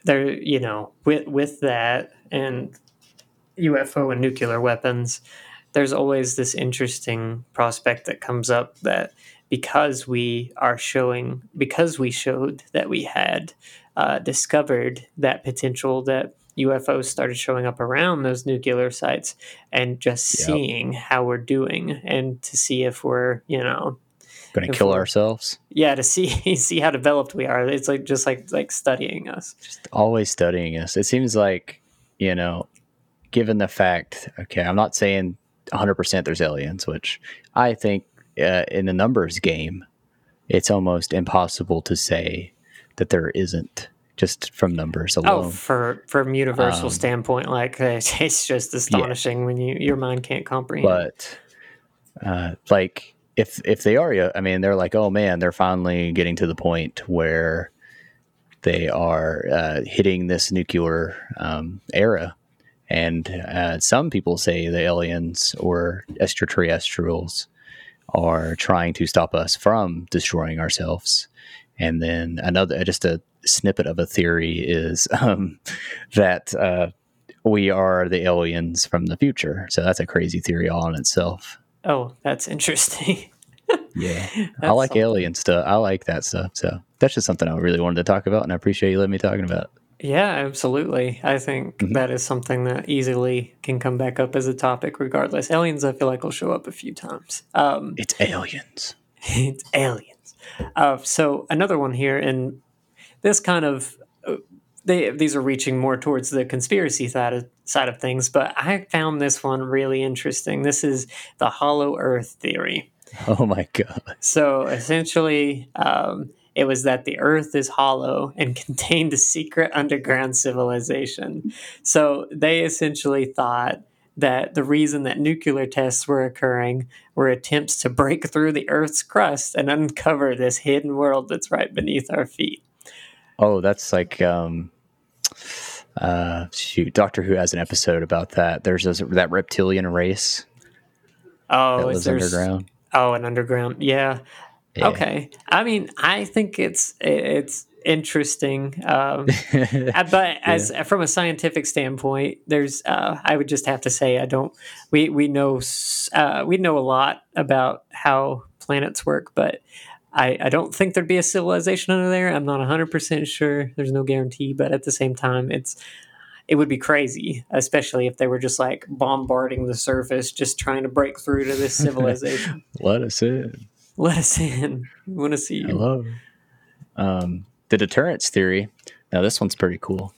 there, you know, with with that and UFO and nuclear weapons, there's always this interesting prospect that comes up that because we are showing, because we showed that we had uh, discovered that potential that UFOs started showing up around those nuclear sites and just Yep. seeing how we're doing and to see if we're, you know, Going to kill ourselves. yeah to see (laughs) see how developed we are it's like just like like studying us Just always studying us. It seems like you know, given the fact. Okay, I'm not saying 100 percent there's aliens, which I think uh, in the numbers game, it's almost impossible to say that there isn't just from numbers alone. oh alone. for from universal Um, standpoint like (laughs) it's, it's just astonishing when you your mind can't comprehend but uh, like if if they are yeah, i mean they're like oh man they're finally getting to the point where they are uh, hitting this nuclear um, era and uh, some people say the aliens or extraterrestrials are trying to stop us from destroying ourselves and then another just a snippet of a theory is (laughs) um, that uh, we are the aliens from the future. So that's a crazy theory all in itself. oh that's interesting (laughs) Yeah. I like something. alien stuff. I like that stuff. So that's just something I really wanted to talk about, and I appreciate you letting me talking about. it. Yeah absolutely i think Mhm. that is something that easily can come back up as a topic regardless aliens i feel like will show up a few times um It's aliens. (laughs) it's aliens. Uh, so another one here, and this kind of uh, they these are reaching more towards the conspiracy side of, side of things, but I found this one really interesting. This is the Hollow Earth theory. Oh my god. So essentially, um, it was that the Earth is hollow and (laughs) contained a secret underground civilization. So they essentially thought that the reason that nuclear tests were occurring were attempts to break through the Earth's crust and uncover this hidden world that's right beneath our feet. Oh, that's like um uh shoot, Doctor Who has an episode about that. There's this, that reptilian race Oh, that lives underground. Oh, an underground. Yeah. Yeah. Okay. I mean, I think it's it's interesting. Um, (laughs) Uh, but as from a scientific standpoint there's uh, i would just have to say i don't we we know uh, we know a lot about how planets work but I, I don't think there'd be a civilization under there i'm not 100% sure there's no guarantee but at the same time it's it would be crazy especially if they were just like bombarding the surface just trying to break through to this (laughs) civilization Let us in. Let us in we want to see you Hello. Um, the deterrence theory. Now, this one's pretty cool.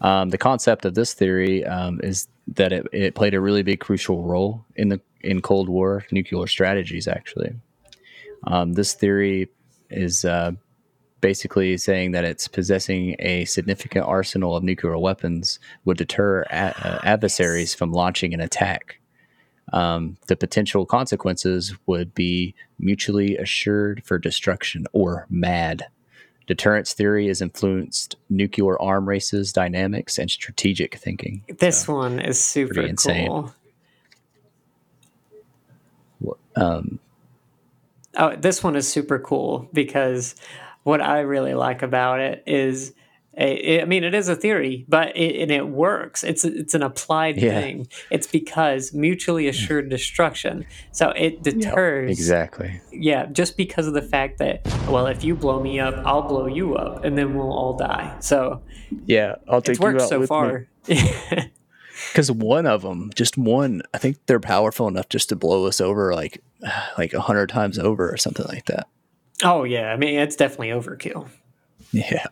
Um, the concept of this theory um, is that it, it played a really big, crucial role in the in Cold War nuclear strategies. Actually, um, this theory is uh, basically saying that it's possessing a significant arsenal of nuclear weapons would deter a- uh, adversaries from launching an attack. Um, the potential consequences would be mutually assured for destruction or MAD. Deterrence theory has influenced nuclear arm races, dynamics, and strategic thinking. this one is super insane. cool Um, Oh, this one is super cool because what I really like about it is I I mean, it is a theory, but it, and it works. It's it's an applied Yeah. thing. It's because mutually mm. assured destruction. So it deters Exactly. yeah, just because of the fact that well, if you blow me up, I'll blow you up, and then we'll all die. So Yeah, I'll take it's worked so far. (laughs) Because one of them, just one, I think they're powerful enough just to blow us over like (sighs) like a hundred times over or something like that. oh yeah, I mean it's definitely overkill. Yeah.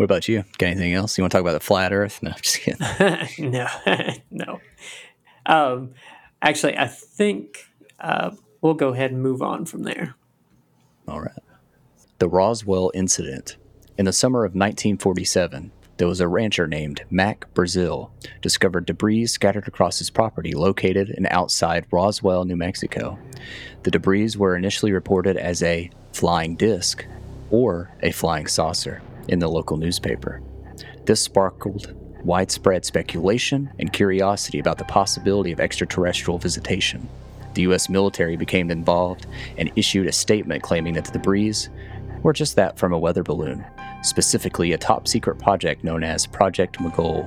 What about you? Got anything else? You want to talk about the flat Earth? No, just kidding. (laughs) no, (laughs) no. Um, actually, I think uh, we'll go ahead and move on from there. All right. The Roswell incident. In the summer of 1947, there was a rancher named Mac Brazel discovered debris scattered across his property located in outside Roswell, New Mexico. The debris were initially reported as a flying disc or a flying saucer in the local newspaper. This sparkled widespread speculation and curiosity about the possibility of extraterrestrial visitation. The U.S. military became involved and issued a statement claiming that the debris were just that from a weather balloon, specifically a top secret project known as Project Mogul,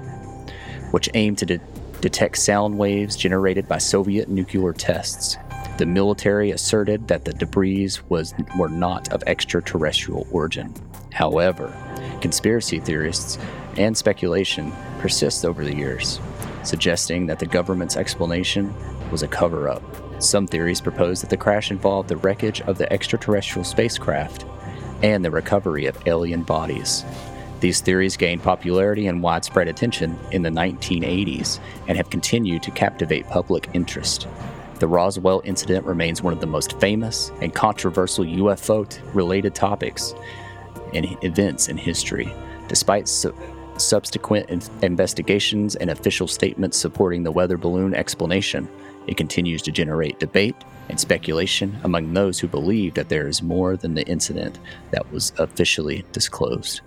which aimed to de- detect sound waves generated by Soviet nuclear tests. The military asserted that the debris was were not of extraterrestrial origin. However, conspiracy theorists and speculation persists over the years, suggesting that the government's explanation was a cover up. Some theories propose that the crash involved the wreckage of the extraterrestrial spacecraft and the recovery of alien bodies. These theories gained popularity and widespread attention in the 1980s and have continued to captivate public interest. The Roswell incident remains one of the most famous and controversial UFO related topics and events in history, despite su- subsequent in- investigations and official statements supporting the weather balloon explanation. It continues to generate debate and speculation among those who believe that there is more than the incident that was officially disclosed.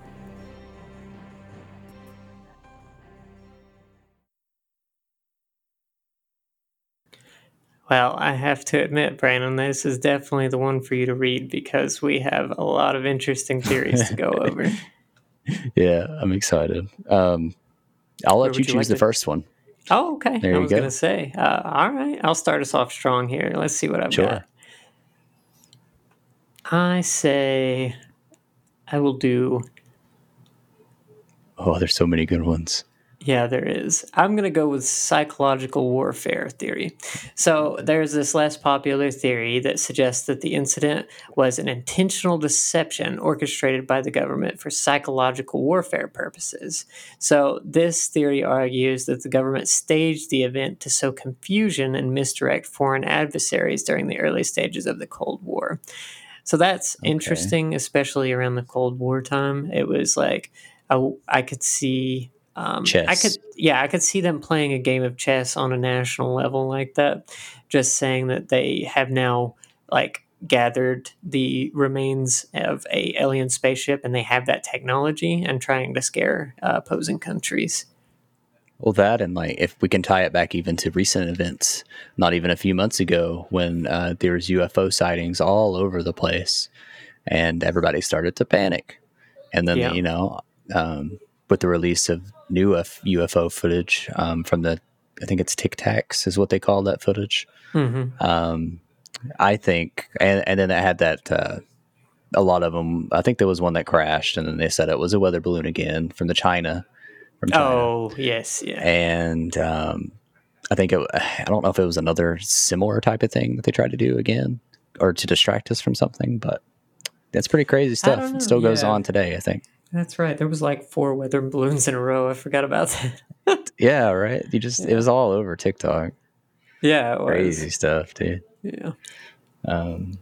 Well, I have to admit, Brandon, this is definitely the one for you to read because we have a lot of interesting theories to go over. (laughs) Yeah, I'm excited. Um, I'll let you choose like the to- first one. Oh, okay. There I was going to say, uh, all right, I'll start us off strong here. Let's see what I've Sure. got. I say I will do Oh, there's so many good ones. Yeah, there is. I'm going to go with psychological warfare theory. So, there's this less popular theory that suggests that the incident was an intentional deception orchestrated by the government for psychological warfare purposes. So, this theory argues that the government staged the event to sow confusion and misdirect foreign adversaries during the early stages of the Cold War. So, that's Okay. interesting, especially around the Cold War time. It was like, I, I could see um, I Chess. could, yeah, I could see them playing a game of chess on a national level like that. Just saying that they have now like gathered the remains of a alien spaceship and they have that technology and trying to scare uh, opposing countries. Well, that and like if we can tie it back even to recent events, not even a few months ago when uh, there was UFO sightings all over the place, and everybody started to panic, and then Yeah. you know, um, with the release of new F- UFO footage um, from the, I think it's Tic Tacs is what they call that footage. hmm Um, I think, and and then I had that. Uh, a lot of them. I think there was one that crashed, and then they said it was a weather balloon again from the China. From China Oh yes, yeah. and um, I think it, I don't know if it was another similar type of thing that they tried to do again or to distract us from something, but that's pretty crazy stuff. It still goes yeah. on today, I think. That's right. There was like four weather balloons in a row. I forgot about that. Yeah, right. You just it was all over TikTok. yeah, it was. Crazy stuff, dude. Yeah. Um,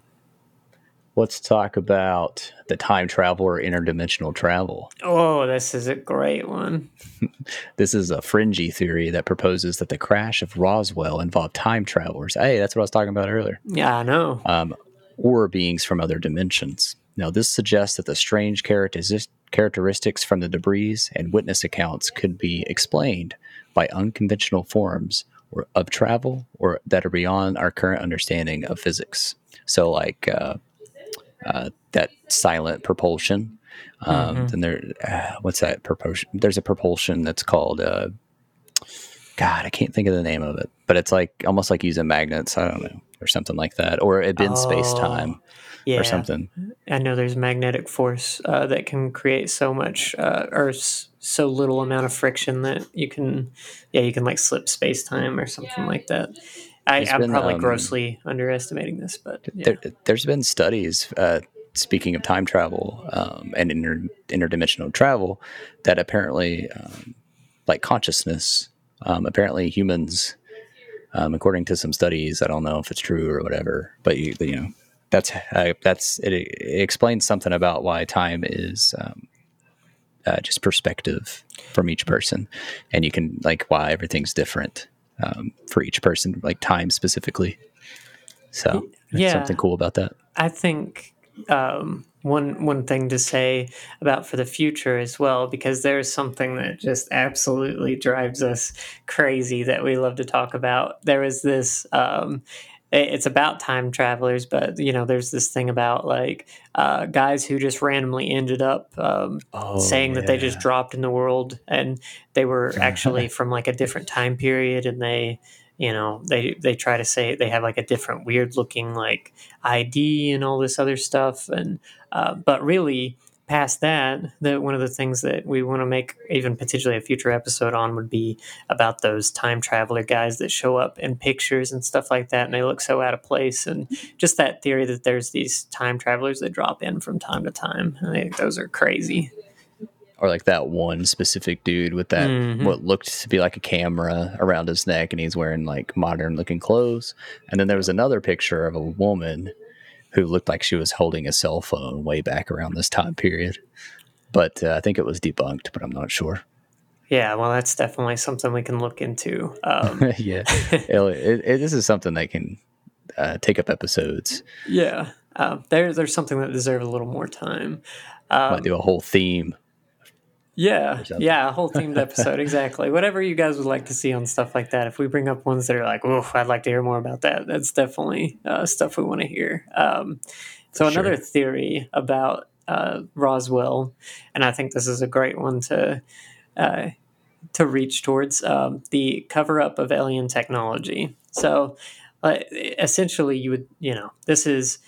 let's talk about the time travel or interdimensional travel. Oh, this is a great one. (laughs) This is a fringy theory that proposes that the crash of Roswell involved time travelers. Hey, that's what I was talking about earlier. Yeah, I know. um, or beings from other dimensions. Now, this suggests that the strange characteristics from the debris and witness accounts could be explained by unconventional forms or, of travel or that are beyond our current understanding of physics. So, like uh, uh, that silent propulsion Um, Mhm. Then there, uh, what's that propulsion? There's a propulsion that's called. Uh, God, I can't think of the name of it, but it's like almost like using magnets. I don't know, or something like that, or it bends space time yeah. or something. I know there's magnetic force uh, that can create so much uh, or s- so little amount of friction that you can, yeah, you can like slip space time or something like that. I, I'm been, probably um, grossly underestimating this, but yeah. There, there's been studies. Uh, speaking of time travel um, and inter, interdimensional travel, that apparently, um, like consciousness, um, apparently humans, um, according to some studies, I don't know if it's true or whatever, but you, you know, that's uh, that's it, it explains something about why time is um, uh, just perspective from each person, and you can like why everything's different um, for each person, like time specifically. So, yeah. something cool about that. I think um, one one thing to say about for the future as well, because there's something that just absolutely drives us crazy that we love to talk about. There is this. Um, it's about time travelers, but you know, there's this thing about like uh, guys who just randomly ended up um, Oh, saying that they just dropped in the world and they were actually (laughs) from like a different time period and they you know they they try to say they have like a different weird looking like id and all this other stuff and uh, but really past that the one of the things that we want to make even potentially a future episode on would be about those time traveler guys that show up in pictures and stuff like that and they look so out of place and just that theory that there's these time travelers that drop in from time to time. I think those are crazy. Or like that one specific dude with that Mhm. what looked to be like a camera around his neck and he's wearing like modern looking clothes. And then there was another picture of a woman who looked like she was holding a cell phone way back around this time period but uh, i think it was debunked but i'm not sure Yeah, well, that's definitely something we can look into. Um, (laughs) yeah (laughs) it, it, this is something that can uh, take up episodes yeah, um, there, there's something that deserves a little more time. might Um, do a whole theme yeah, yeah, a whole themed episode, exactly. Whatever you guys would like to see on stuff like that. If we bring up ones that are like, "Oof, I'd like to hear more about that," that's definitely uh, stuff we want to hear. Um, so sure. another theory about uh, Roswell, and I think this is a great one to uh, to reach towards um, the cover up of alien technology. So, uh, essentially, you would, you know, this is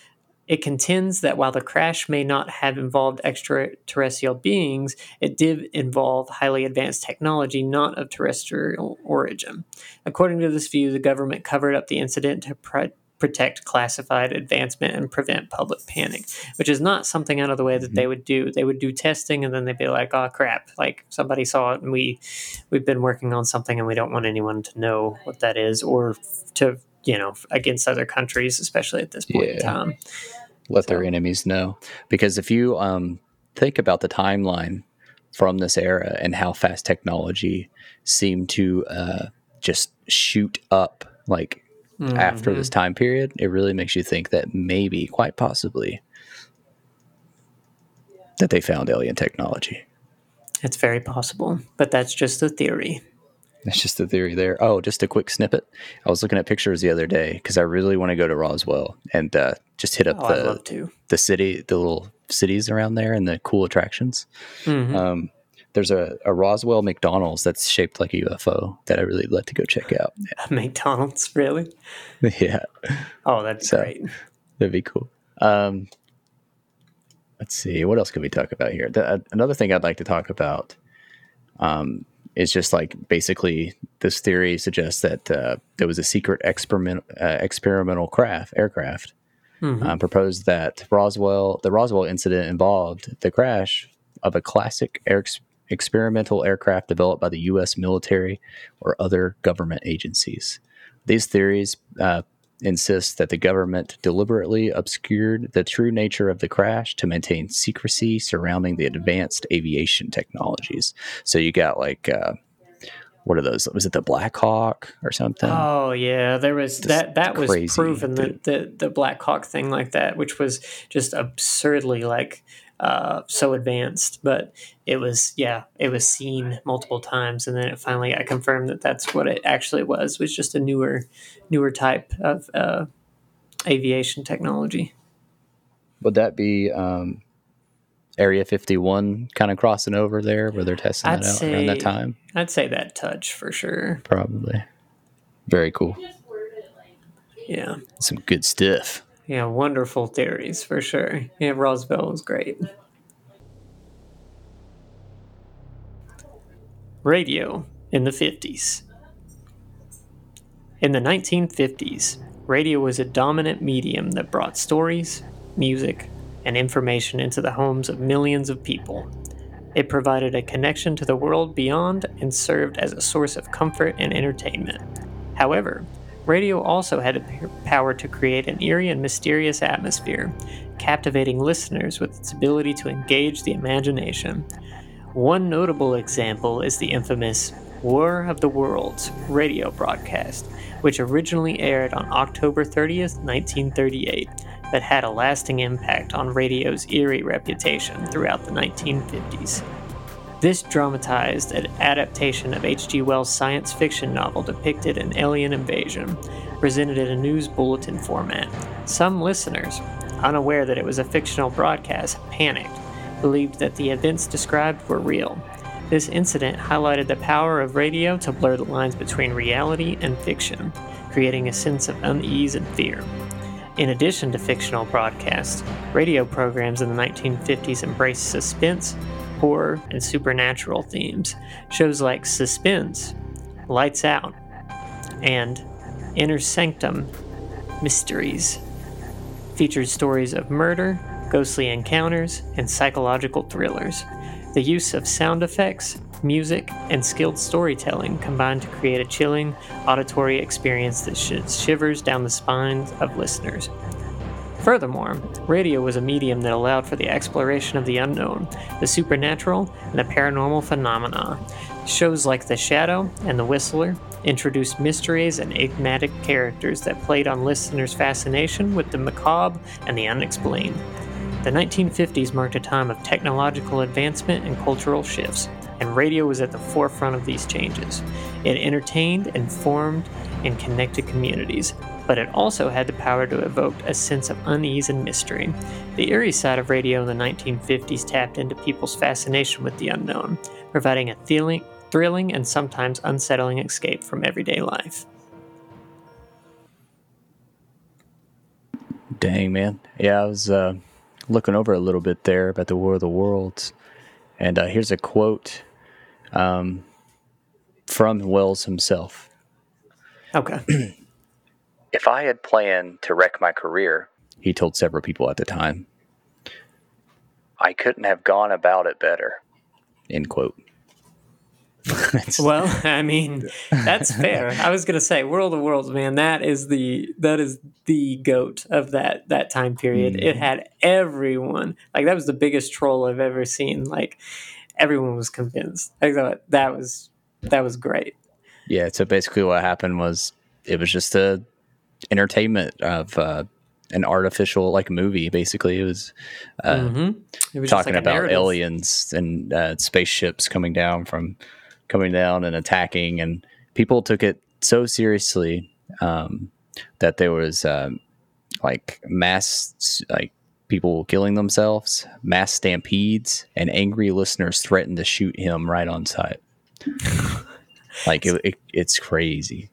it contends that while the crash may not have involved extraterrestrial beings, it did involve highly advanced technology not of terrestrial origin. According to this view, the government covered up the incident to pr- protect classified advancement and prevent public panic, which is not something out of the way that mm-hmm. they would do. They would do testing and then they'd be like, "Oh crap! Like somebody saw it, and we we've been working on something, and we don't want anyone to know what that is, or to you know against other countries, especially at this point in time." let their enemies know because if you um, think about the timeline from this era and how fast technology seemed to uh, just shoot up like after Mm-hmm. this time period it really makes you think that maybe quite possibly that they found alien technology It's very possible, but that's just a theory. That's just the theory there oh just a quick snippet i was looking at pictures the other day because i really want to go to roswell and uh, just hit up Oh, the, the city the little cities around there and the cool attractions Mhm. Um, there's a, a Roswell McDonald's that's shaped like a UFO that I really like to go check out. (laughs) McDonald's, really? (laughs) yeah, Oh, that's So- great. that'd be cool. Um, let's see, what else could we talk about here? The, uh, another thing I'd like to talk about um, is just like basically this theory suggests that uh, there was a secret experiment uh, experimental craft aircraft Mhm. um, proposed that Roswell, the Roswell incident involved the crash of a classic air ex- experimental aircraft developed by the U.S. military or other government agencies. These theories uh, insist that the government deliberately obscured the true nature of the crash to maintain secrecy surrounding the advanced aviation technologies. So you got like. Uh, what are those? Was it the Black Hawk or something? Oh yeah, there was Just that. That was proven the the Black Hawk thing like that, which was just absurdly like uh, so advanced, but it was yeah, it was seen multiple times, and then it finally got confirmed that that's what it actually was. Was just a newer newer type of uh, aviation technology. Would that be? Um, Area 51 kind of crossing over there where they're testing I'd that out around that time? I'd say that touch for sure. Probably. Very cool. Yeah. Some good stuff. Yeah, wonderful theories for sure. Yeah, Roswell was great. Radio in the 50s. In the 1950s, radio was a dominant medium that brought stories, music, and information into the homes of millions of people. It provided a connection to the world beyond and served as a source of comfort and entertainment. However, radio also had the power to create an eerie and mysterious atmosphere, captivating listeners with its ability to engage the imagination. One notable example is the infamous War of the Worlds radio broadcast, which originally aired on October 30th, 1938, but had a lasting impact on radio's eerie reputation throughout the 1950s. This dramatized adaptation of H.G. Wells' science fiction novel depicted an alien invasion, presented in a news bulletin format. Some listeners, unaware that it was a fictional broadcast, panicked, believed that the events described were real. This incident highlighted the power of radio to blur the lines between reality and fiction, creating a sense of unease and fear. In addition to fictional broadcasts, radio programs in the 1950s embraced suspense, horror, and supernatural themes. Shows like Suspense, Lights Out, and Inner Sanctum Mysteries featured stories of murder, ghostly encounters, and psychological thrillers. The use of sound effects, music, and skilled storytelling combined to create a chilling auditory experience that sh- shivers down the spines of listeners. Furthermore, radio was a medium that allowed for the exploration of the unknown, the supernatural, and the paranormal phenomena. Shows like The Shadow and The Whistler introduced mysteries and enigmatic characters that played on listeners' fascination with the macabre and the unexplained. The 1950s marked a time of technological advancement and cultural shifts, and radio was at the forefront of these changes. It entertained, informed, and connected communities, but it also had the power to evoke a sense of unease and mystery. The eerie side of radio in the 1950s tapped into people's fascination with the unknown, providing a thrilling, thrilling and sometimes unsettling escape from everyday life. Dang, man. Yeah, I was uh, looking over a little bit there about the War of the Worlds. And uh, here's a quote um, from Wells himself. Okay. (clears throat) If I had planned to wreck my career, He told several people at the time, I couldn't have gone about it better. end quote. (laughs) Well, I mean, that's fair. I was gonna say World of Worlds, man. That is the that is the goat of that that time period. It mm-hmm. had everyone like that was the biggest troll I've ever seen. Like everyone was convinced. I thought that was that was great. yeah, so basically what happened was it was just a entertainment of uh, an artificial like movie. Basically, it was uh, hmm It was talking like about aliens and uh, spaceships coming down from coming down and attacking, and people took it so seriously um, that there was um, like mass like people killing themselves, mass stampedes, and angry listeners threatened to shoot him right on site. (laughs) like it, it, it's crazy.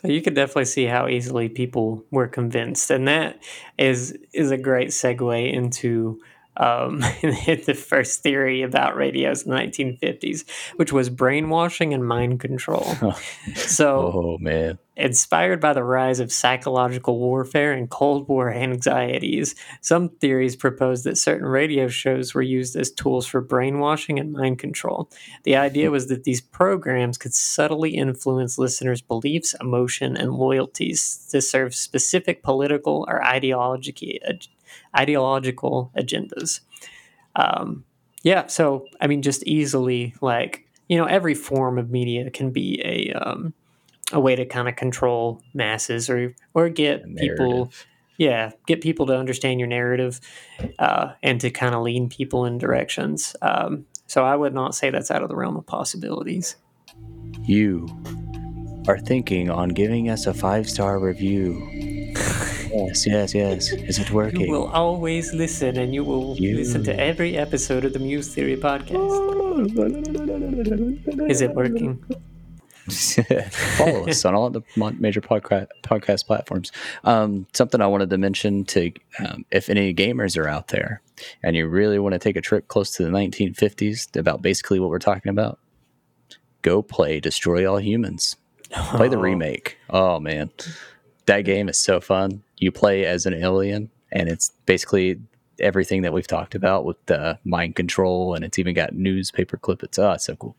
So you could definitely see how easily people were convinced, and that is is a great segue into um, (laughs) the first theory about radios in the 1950s, which was brainwashing and mind control. (laughs) so, Oh man, inspired by the rise of psychological warfare and Cold War anxieties, some theories propose that certain radio shows were used as tools for brainwashing and mind control. The idea was that these programs could subtly influence listeners' beliefs, emotion, and loyalties to serve specific political or ideology, ideological agendas. Um, yeah, so I mean, just easily like you know, every form of media can be a um, a way to kind of control masses or or get people yeah get people to understand your narrative uh, and to kind of lean people in directions um, so i would not say that's out of the realm of possibilities You are thinking on giving us a five star review (laughs) Yes, yes, yes. Is it working? You will always listen, and you will listen to every episode of the Muse Theory podcast. (laughs) Is it working? Follow us on all the major podcast podcast platforms. Um, something I wanted to mention to um, if any gamers are out there and you really want to take a trip close to the 1950s about basically what we're talking about, go play Destroy All Humans. Play the Oh. remake. Oh man, that game is so fun. You play as an alien, and it's basically everything that we've talked about with the mind control, and it's even got newspaper clip. It's oh, it's so cool.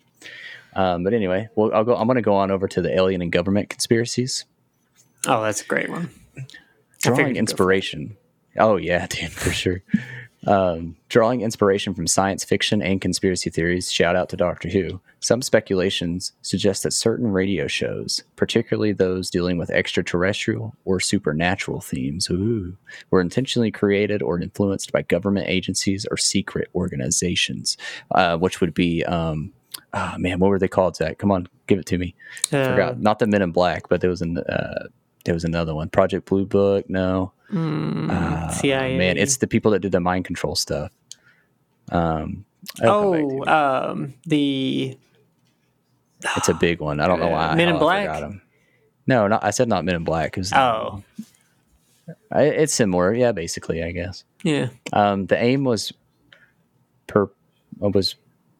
Um, but anyway, well, I'll go. I'm going to go on over to the alien and government conspiracies. Oh, that's a great one. Drawing inspiration. Oh yeah, (laughs) dude, for sure. Um, drawing inspiration from science fiction and conspiracy theories. Shout out to Doctor Who. Some speculations suggest that certain radio shows, particularly those dealing with extraterrestrial or supernatural themes, ooh, were intentionally created or influenced by government agencies or secret organizations, uh, which would be, um, oh, man, what were they called? Zach, come on, give it to me. Uh, Forgot. Not the Men in Black, but there was an uh, there was another one. Project Blue Book. No, mm, Uh, CIA. Man, it's the people that did the mind control stuff. Um, it'll come back to oh, um, the it's a big one. I don't know (sighs) why. Men in I Black? No, not, I said not Men in Black. It oh I- it's similar. Yeah, basically, I guess. yeah. Um, the aim was per was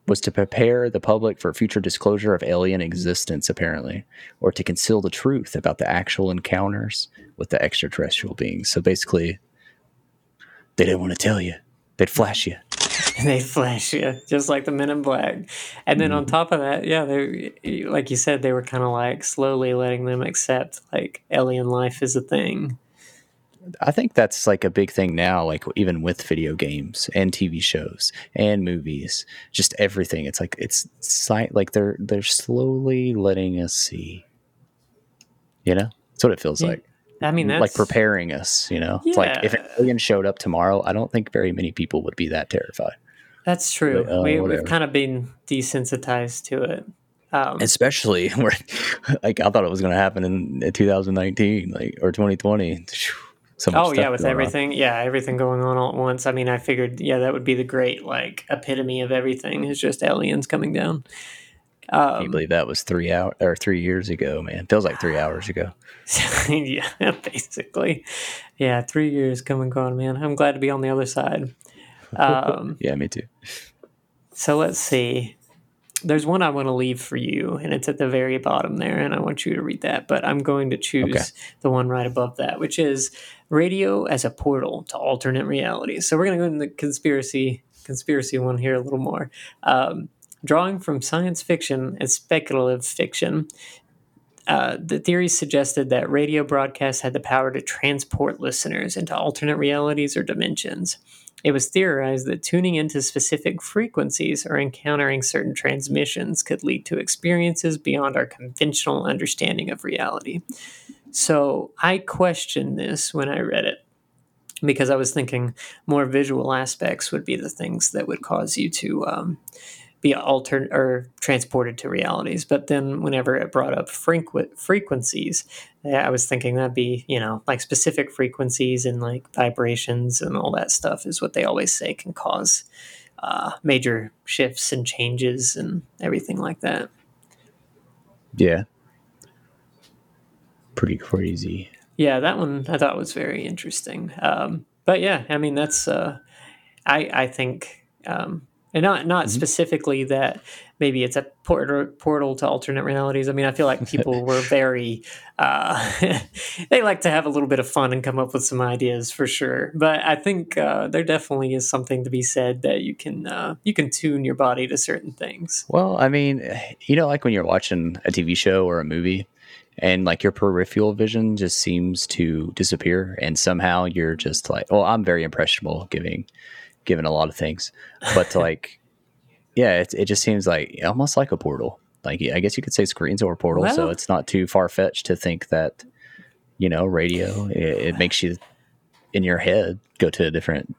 was to prepare the public for future disclosure of alien existence, apparently, or to conceal the truth about the actual encounters with the extraterrestrial beings. So basically, they didn't want to tell you. They'd flash you. (laughs) they flash you just like the men in black and then on Mm-hmm. top of that yeah they like you said they were kind of like slowly letting them accept like alien life is a thing I think that's like a big thing now, like even with video games and TV shows and movies, just everything. It's like it's sci- like they're they're slowly letting us see. You know, that's what it feels Yeah, like. i mean that's like preparing us. You know, it's like if an alien showed up tomorrow, I don't think very many people would be that terrified. that's true Like, oh, we, we've kind of been desensitized to it um, Especially (laughs) where, like, I thought it was going to happen in 2019, like or 2020. So much oh yeah with going on. everything yeah everything going on all at once i mean i figured yeah that would be the great like epitome of everything is just aliens coming down Can you um, believe that was three out or three years ago, man? Feels like three hours ago. (sighs) yeah, (laughs) basically. Yeah, three years coming and gone, man. I'm glad to be on the other side. Um, (laughs) Yeah, me too. so let's see. There's one I want to leave for you, and it's at the very bottom there, and I want you to read that. But I'm going to choose Okay. the one right above that, which is radio as a portal to alternate realities. So we're going to go into the conspiracy conspiracy one here a little more. Um, drawing from science fiction and speculative fiction, uh, the theories suggested that radio broadcasts had the power to transport listeners into alternate realities or dimensions. It was theorized that tuning into specific frequencies or encountering certain transmissions could lead to experiences beyond our conventional understanding of reality. So I questioned this when I read it because I was thinking more visual aspects would be the things that would cause you to um, be altered or transported to realities. But then whenever it brought up frequ- frequencies, I was thinking that'd be, you know, like specific frequencies and like vibrations and all that stuff is what they always say can cause uh, major shifts and changes and everything like that. Yeah. Pretty crazy. Yeah, that one I thought was very interesting. Um, but yeah, I mean that's uh, I I think um, and not not specifically that maybe it's a portal portal to alternate realities. I mean, I feel like people (laughs) were very uh, (laughs) they like to have a little bit of fun and come up with some ideas for sure. But I think uh, there definitely is something to be said that you can uh, you can tune your body to certain things. Well, I mean, you know, like when you're watching a TV show or a movie and like your peripheral vision just seems to disappear and somehow you're just like, well, I'm very impressionable giving given a lot of things, but to like, (laughs) yeah, it, it just seems like almost like a portal. Like, I guess you could say screens or portal. so it's not too far fetched to think that, you know, radio, it, it makes you in your head go to a different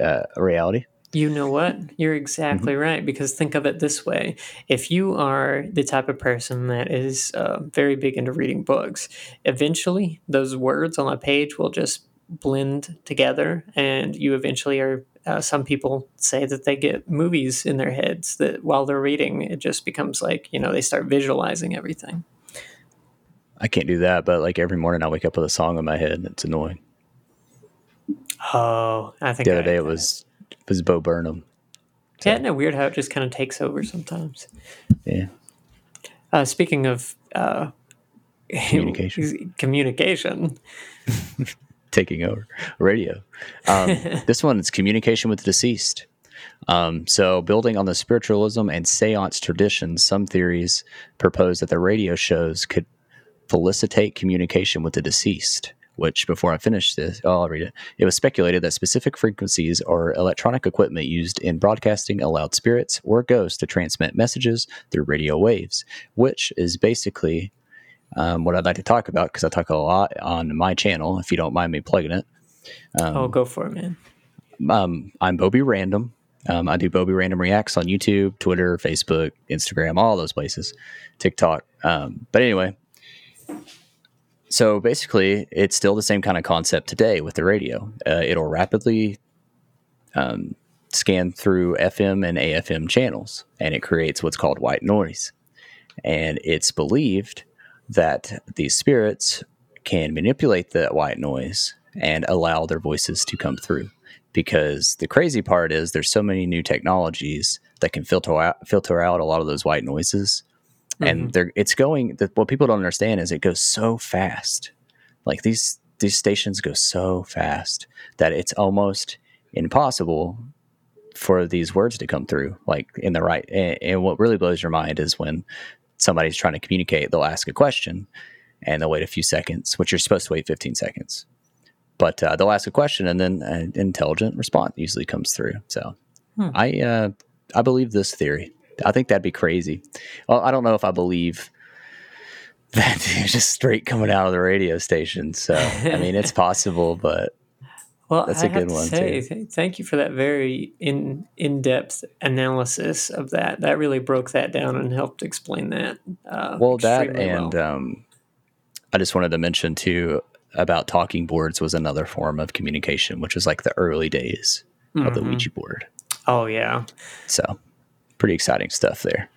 uh, reality. You know what? You're exactly right. Because think of it this way if you are the type of person that is uh, very big into reading books, eventually those words on a page will just blend together, and you eventually are. Uh, some people say that they get movies in their heads that while they're reading, it just becomes like you know they start visualizing everything. I can't do that, but like every morning I wake up with a song in my head and it's annoying. Oh, I think The other I- day it was was Bo Burnham. Yeah, isn't it weird how it just kind of takes over sometimes? Yeah. Uh, speaking of uh, (laughs) Communication. communication. (laughs) taking over radio. Um, (laughs) this one is communication with the deceased. Um, so, building on the spiritualism and seance traditions, some theories propose that the radio shows could felicitate communication with the deceased. Which, before I finish this, oh, I'll read it. It was speculated that specific frequencies or electronic equipment used in broadcasting allowed spirits or ghosts to transmit messages through radio waves, which is basically um, what I'd like to talk about because I talk a lot on my channel. If you don't mind me plugging it, oh, go for it, man. um, I'm Bobby Random. Um, I do Bobby Random Reacts on YouTube, Twitter, Facebook, Instagram, all those places, TikTok. Um, but anyway, so basically, it's still the same kind of concept today with the radio. Uh, it'll rapidly um, scan through FM and AFM channels, and it creates what's called white noise. And it's believed that these spirits can manipulate that white noise and allow their voices to come through because the crazy part is there's so many new technologies that can filter out filter out a lot of those white noises and they're it's going the, what people don't understand is it goes so fast like these these stations go so fast that it's almost impossible for these words to come through like in the right and, and what really blows your mind is when somebody's trying to communicate they'll ask a question and they'll wait a few seconds which you're supposed to wait 15 seconds but uh, they'll ask a question and then an intelligent response usually comes through. So Hmm. I uh, I believe this theory. I think that'd be crazy. Well, I don't know if I believe (laughs) that just straight coming out of the radio station. So I mean, it's (laughs) possible, but Well, That's I a good to one, say, too. th- thank you for that very in in depth analysis of that. That really broke that down and helped explain that. Uh, well, that and well. um, I just wanted to mention too about talking boards was another form of communication, which was like the early days of the Mhm. Ouija board. oh yeah, So pretty exciting stuff there.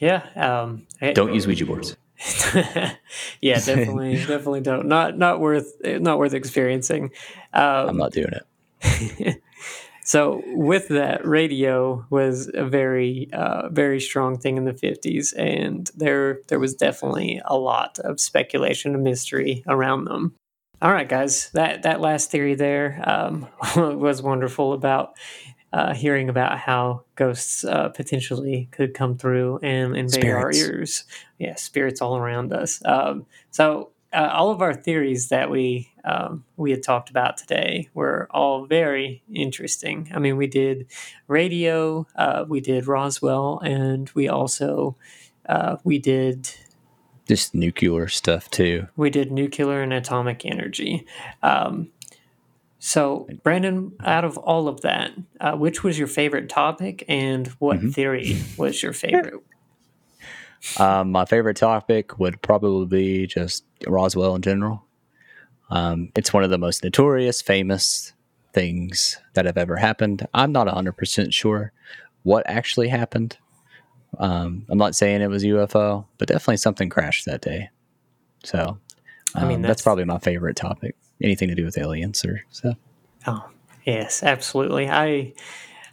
yeah. Um, I- Don't use Ouija boards. (laughs) yeah, definitely, (laughs) definitely don't. Not not worth not worth experiencing. Um, I'm not doing it. (laughs) so with that, radio was a very uh, very strong thing in the fifties, and there there was definitely a lot of speculation and mystery around them. All right, guys, that that last theory there um, was wonderful about uh, hearing about how ghosts uh, potentially could come through and invade our ears. Yeah, spirits all around us. Um, so uh, all of our theories that we um, we had talked about today were all very interesting. I mean, we did radio, uh, we did Roswell, and we also uh, we did Just nuclear stuff too. we did nuclear and atomic energy. Um, so, Brandon, out of all of that, uh, which was your favorite topic, and what Mhm. theory was your favorite? (laughs) Um, my favorite topic would probably be just Roswell in general. Um, it's one of the most notorious, famous things that have ever happened. I'm not 100% sure what actually happened. Um, I'm not saying it was UFO, but definitely something crashed that day. So, I mean, um, that's- that's probably my favorite topic. Anything to do with aliens or stuff. Oh, yes, absolutely. I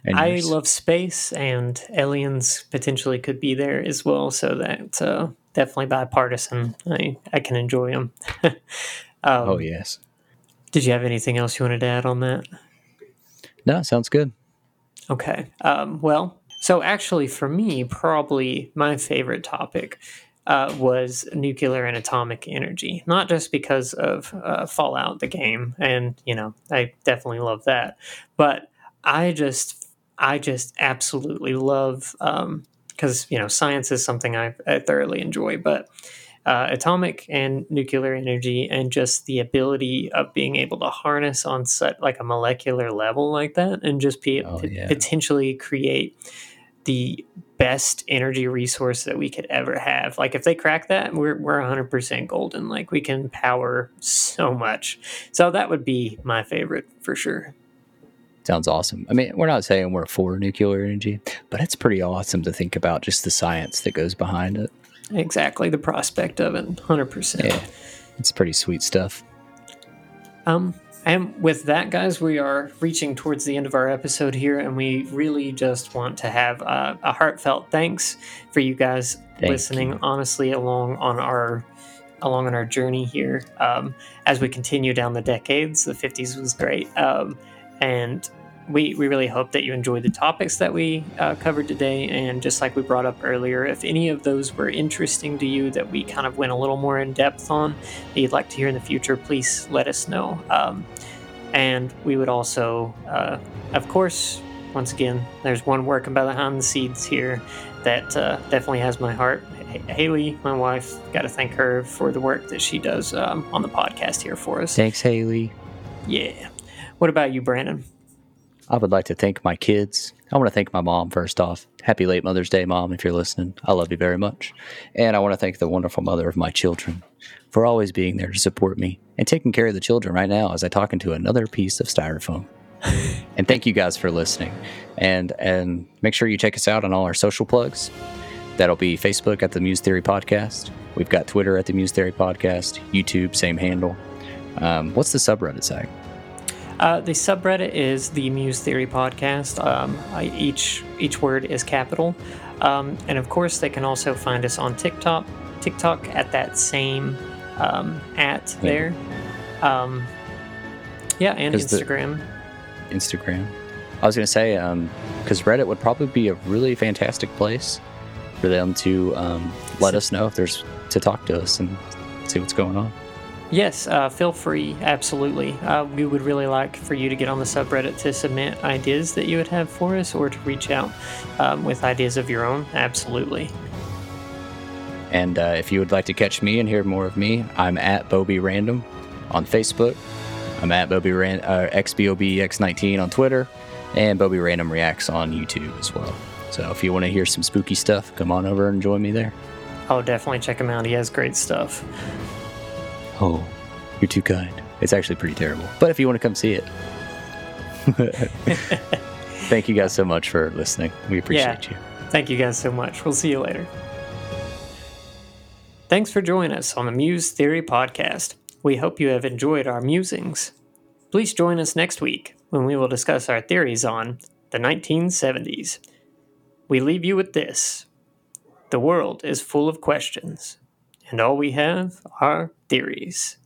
I love space, and aliens potentially could be there as well. So that uh, definitely bipartisan. I I can enjoy them. (laughs) um, Oh, yes. Did you have anything else you wanted to add on that? No, sounds good. Okay. Um, well, so actually, for me, probably my favorite topic uh, was nuclear and atomic energy. Not just because of uh, Fallout, the game, and you know, I definitely love that, but I just, I just absolutely love because you know, science is something I, I thoroughly enjoy, but. Uh, atomic and nuclear energy, and just the ability of being able to harness on such like a molecular level like that, and just be Oh, yeah. potentially create the best energy resource that we could ever have. Like if they crack that, we're we're 100% golden. Like we can power so much. So that would be my favorite for sure. Sounds awesome. I mean, we're not saying we're for nuclear energy, but it's pretty awesome to think about just the science that goes behind it. Exactly, the prospect of it, 100%. Yeah. It's pretty sweet stuff. Um and with that, guys, we are reaching towards the end of our episode here, and we really just want to have a, a heartfelt thanks for you guys Thank listening. you. Honestly, along on our along on our journey here, um, as we continue down the decades, the '50s was great, um, and we we really hope that you enjoyed the topics that we uh, covered today. And just like we brought up earlier, if any of those were interesting to you, that we kind of went a little more in depth on, that you'd like to hear in the future, please let us know. Um, and we would also, uh, of course, once again, there's one working behind the scenes here that uh, definitely has my heart. Haley, my wife, got to thank her for the work that she does um, on the podcast here for us. Thanks, Haley. Yeah. What about you, Brandon? I would like to thank my kids. I want to thank my mom first off. Happy late Mother's Day, Mom, if you're listening. I love you very much. And I want to thank the wonderful mother of my children for always being there to support me and taking care of the children right now as I talk into another piece of styrofoam. (laughs) and thank you guys for listening. And and make sure you check us out on all our social plugs. That'll be Facebook at the Muse Theory Podcast. We've got Twitter at the Muse Theory Podcast, YouTube, same handle. Um, what's the subreddit say? Uh, the subreddit is the Muse Theory Podcast. Um, I, each each word is capital, um, and of course they can also find us on TikTok. TikTok at that same um, at there. Um, yeah, and the- Instagram. Instagram. I was going to say, because Reddit would probably be a really fantastic place for them to um, let us know if there's to talk to us and see what's going on. Yes, uh, feel free. Absolutely. Uh, we would really like for you to get on the subreddit to submit ideas that you would have for us or to reach out um, with ideas of your own. Absolutely. And uh, if you would like to catch me and hear more of me, I'm at Bobby Random on Facebook. I'm at Bobby Ran- uh, XBOBX19 on Twitter, and Bobby Random Reacts on YouTube as well. So if you want to hear some spooky stuff, come on over and join me there. Oh, definitely check him out. He has great stuff. Oh, you're too kind. It's actually pretty terrible. But if you want to come see it, (laughs) thank you guys so much for listening. We appreciate you. Thank you guys so much. We'll see you later. Thanks for joining us on the Muse Theory Podcast. We hope you have enjoyed our musings. Please join us next week when we will discuss our theories on the 1970s. We leave you with this The world is full of questions, and all we have are theories.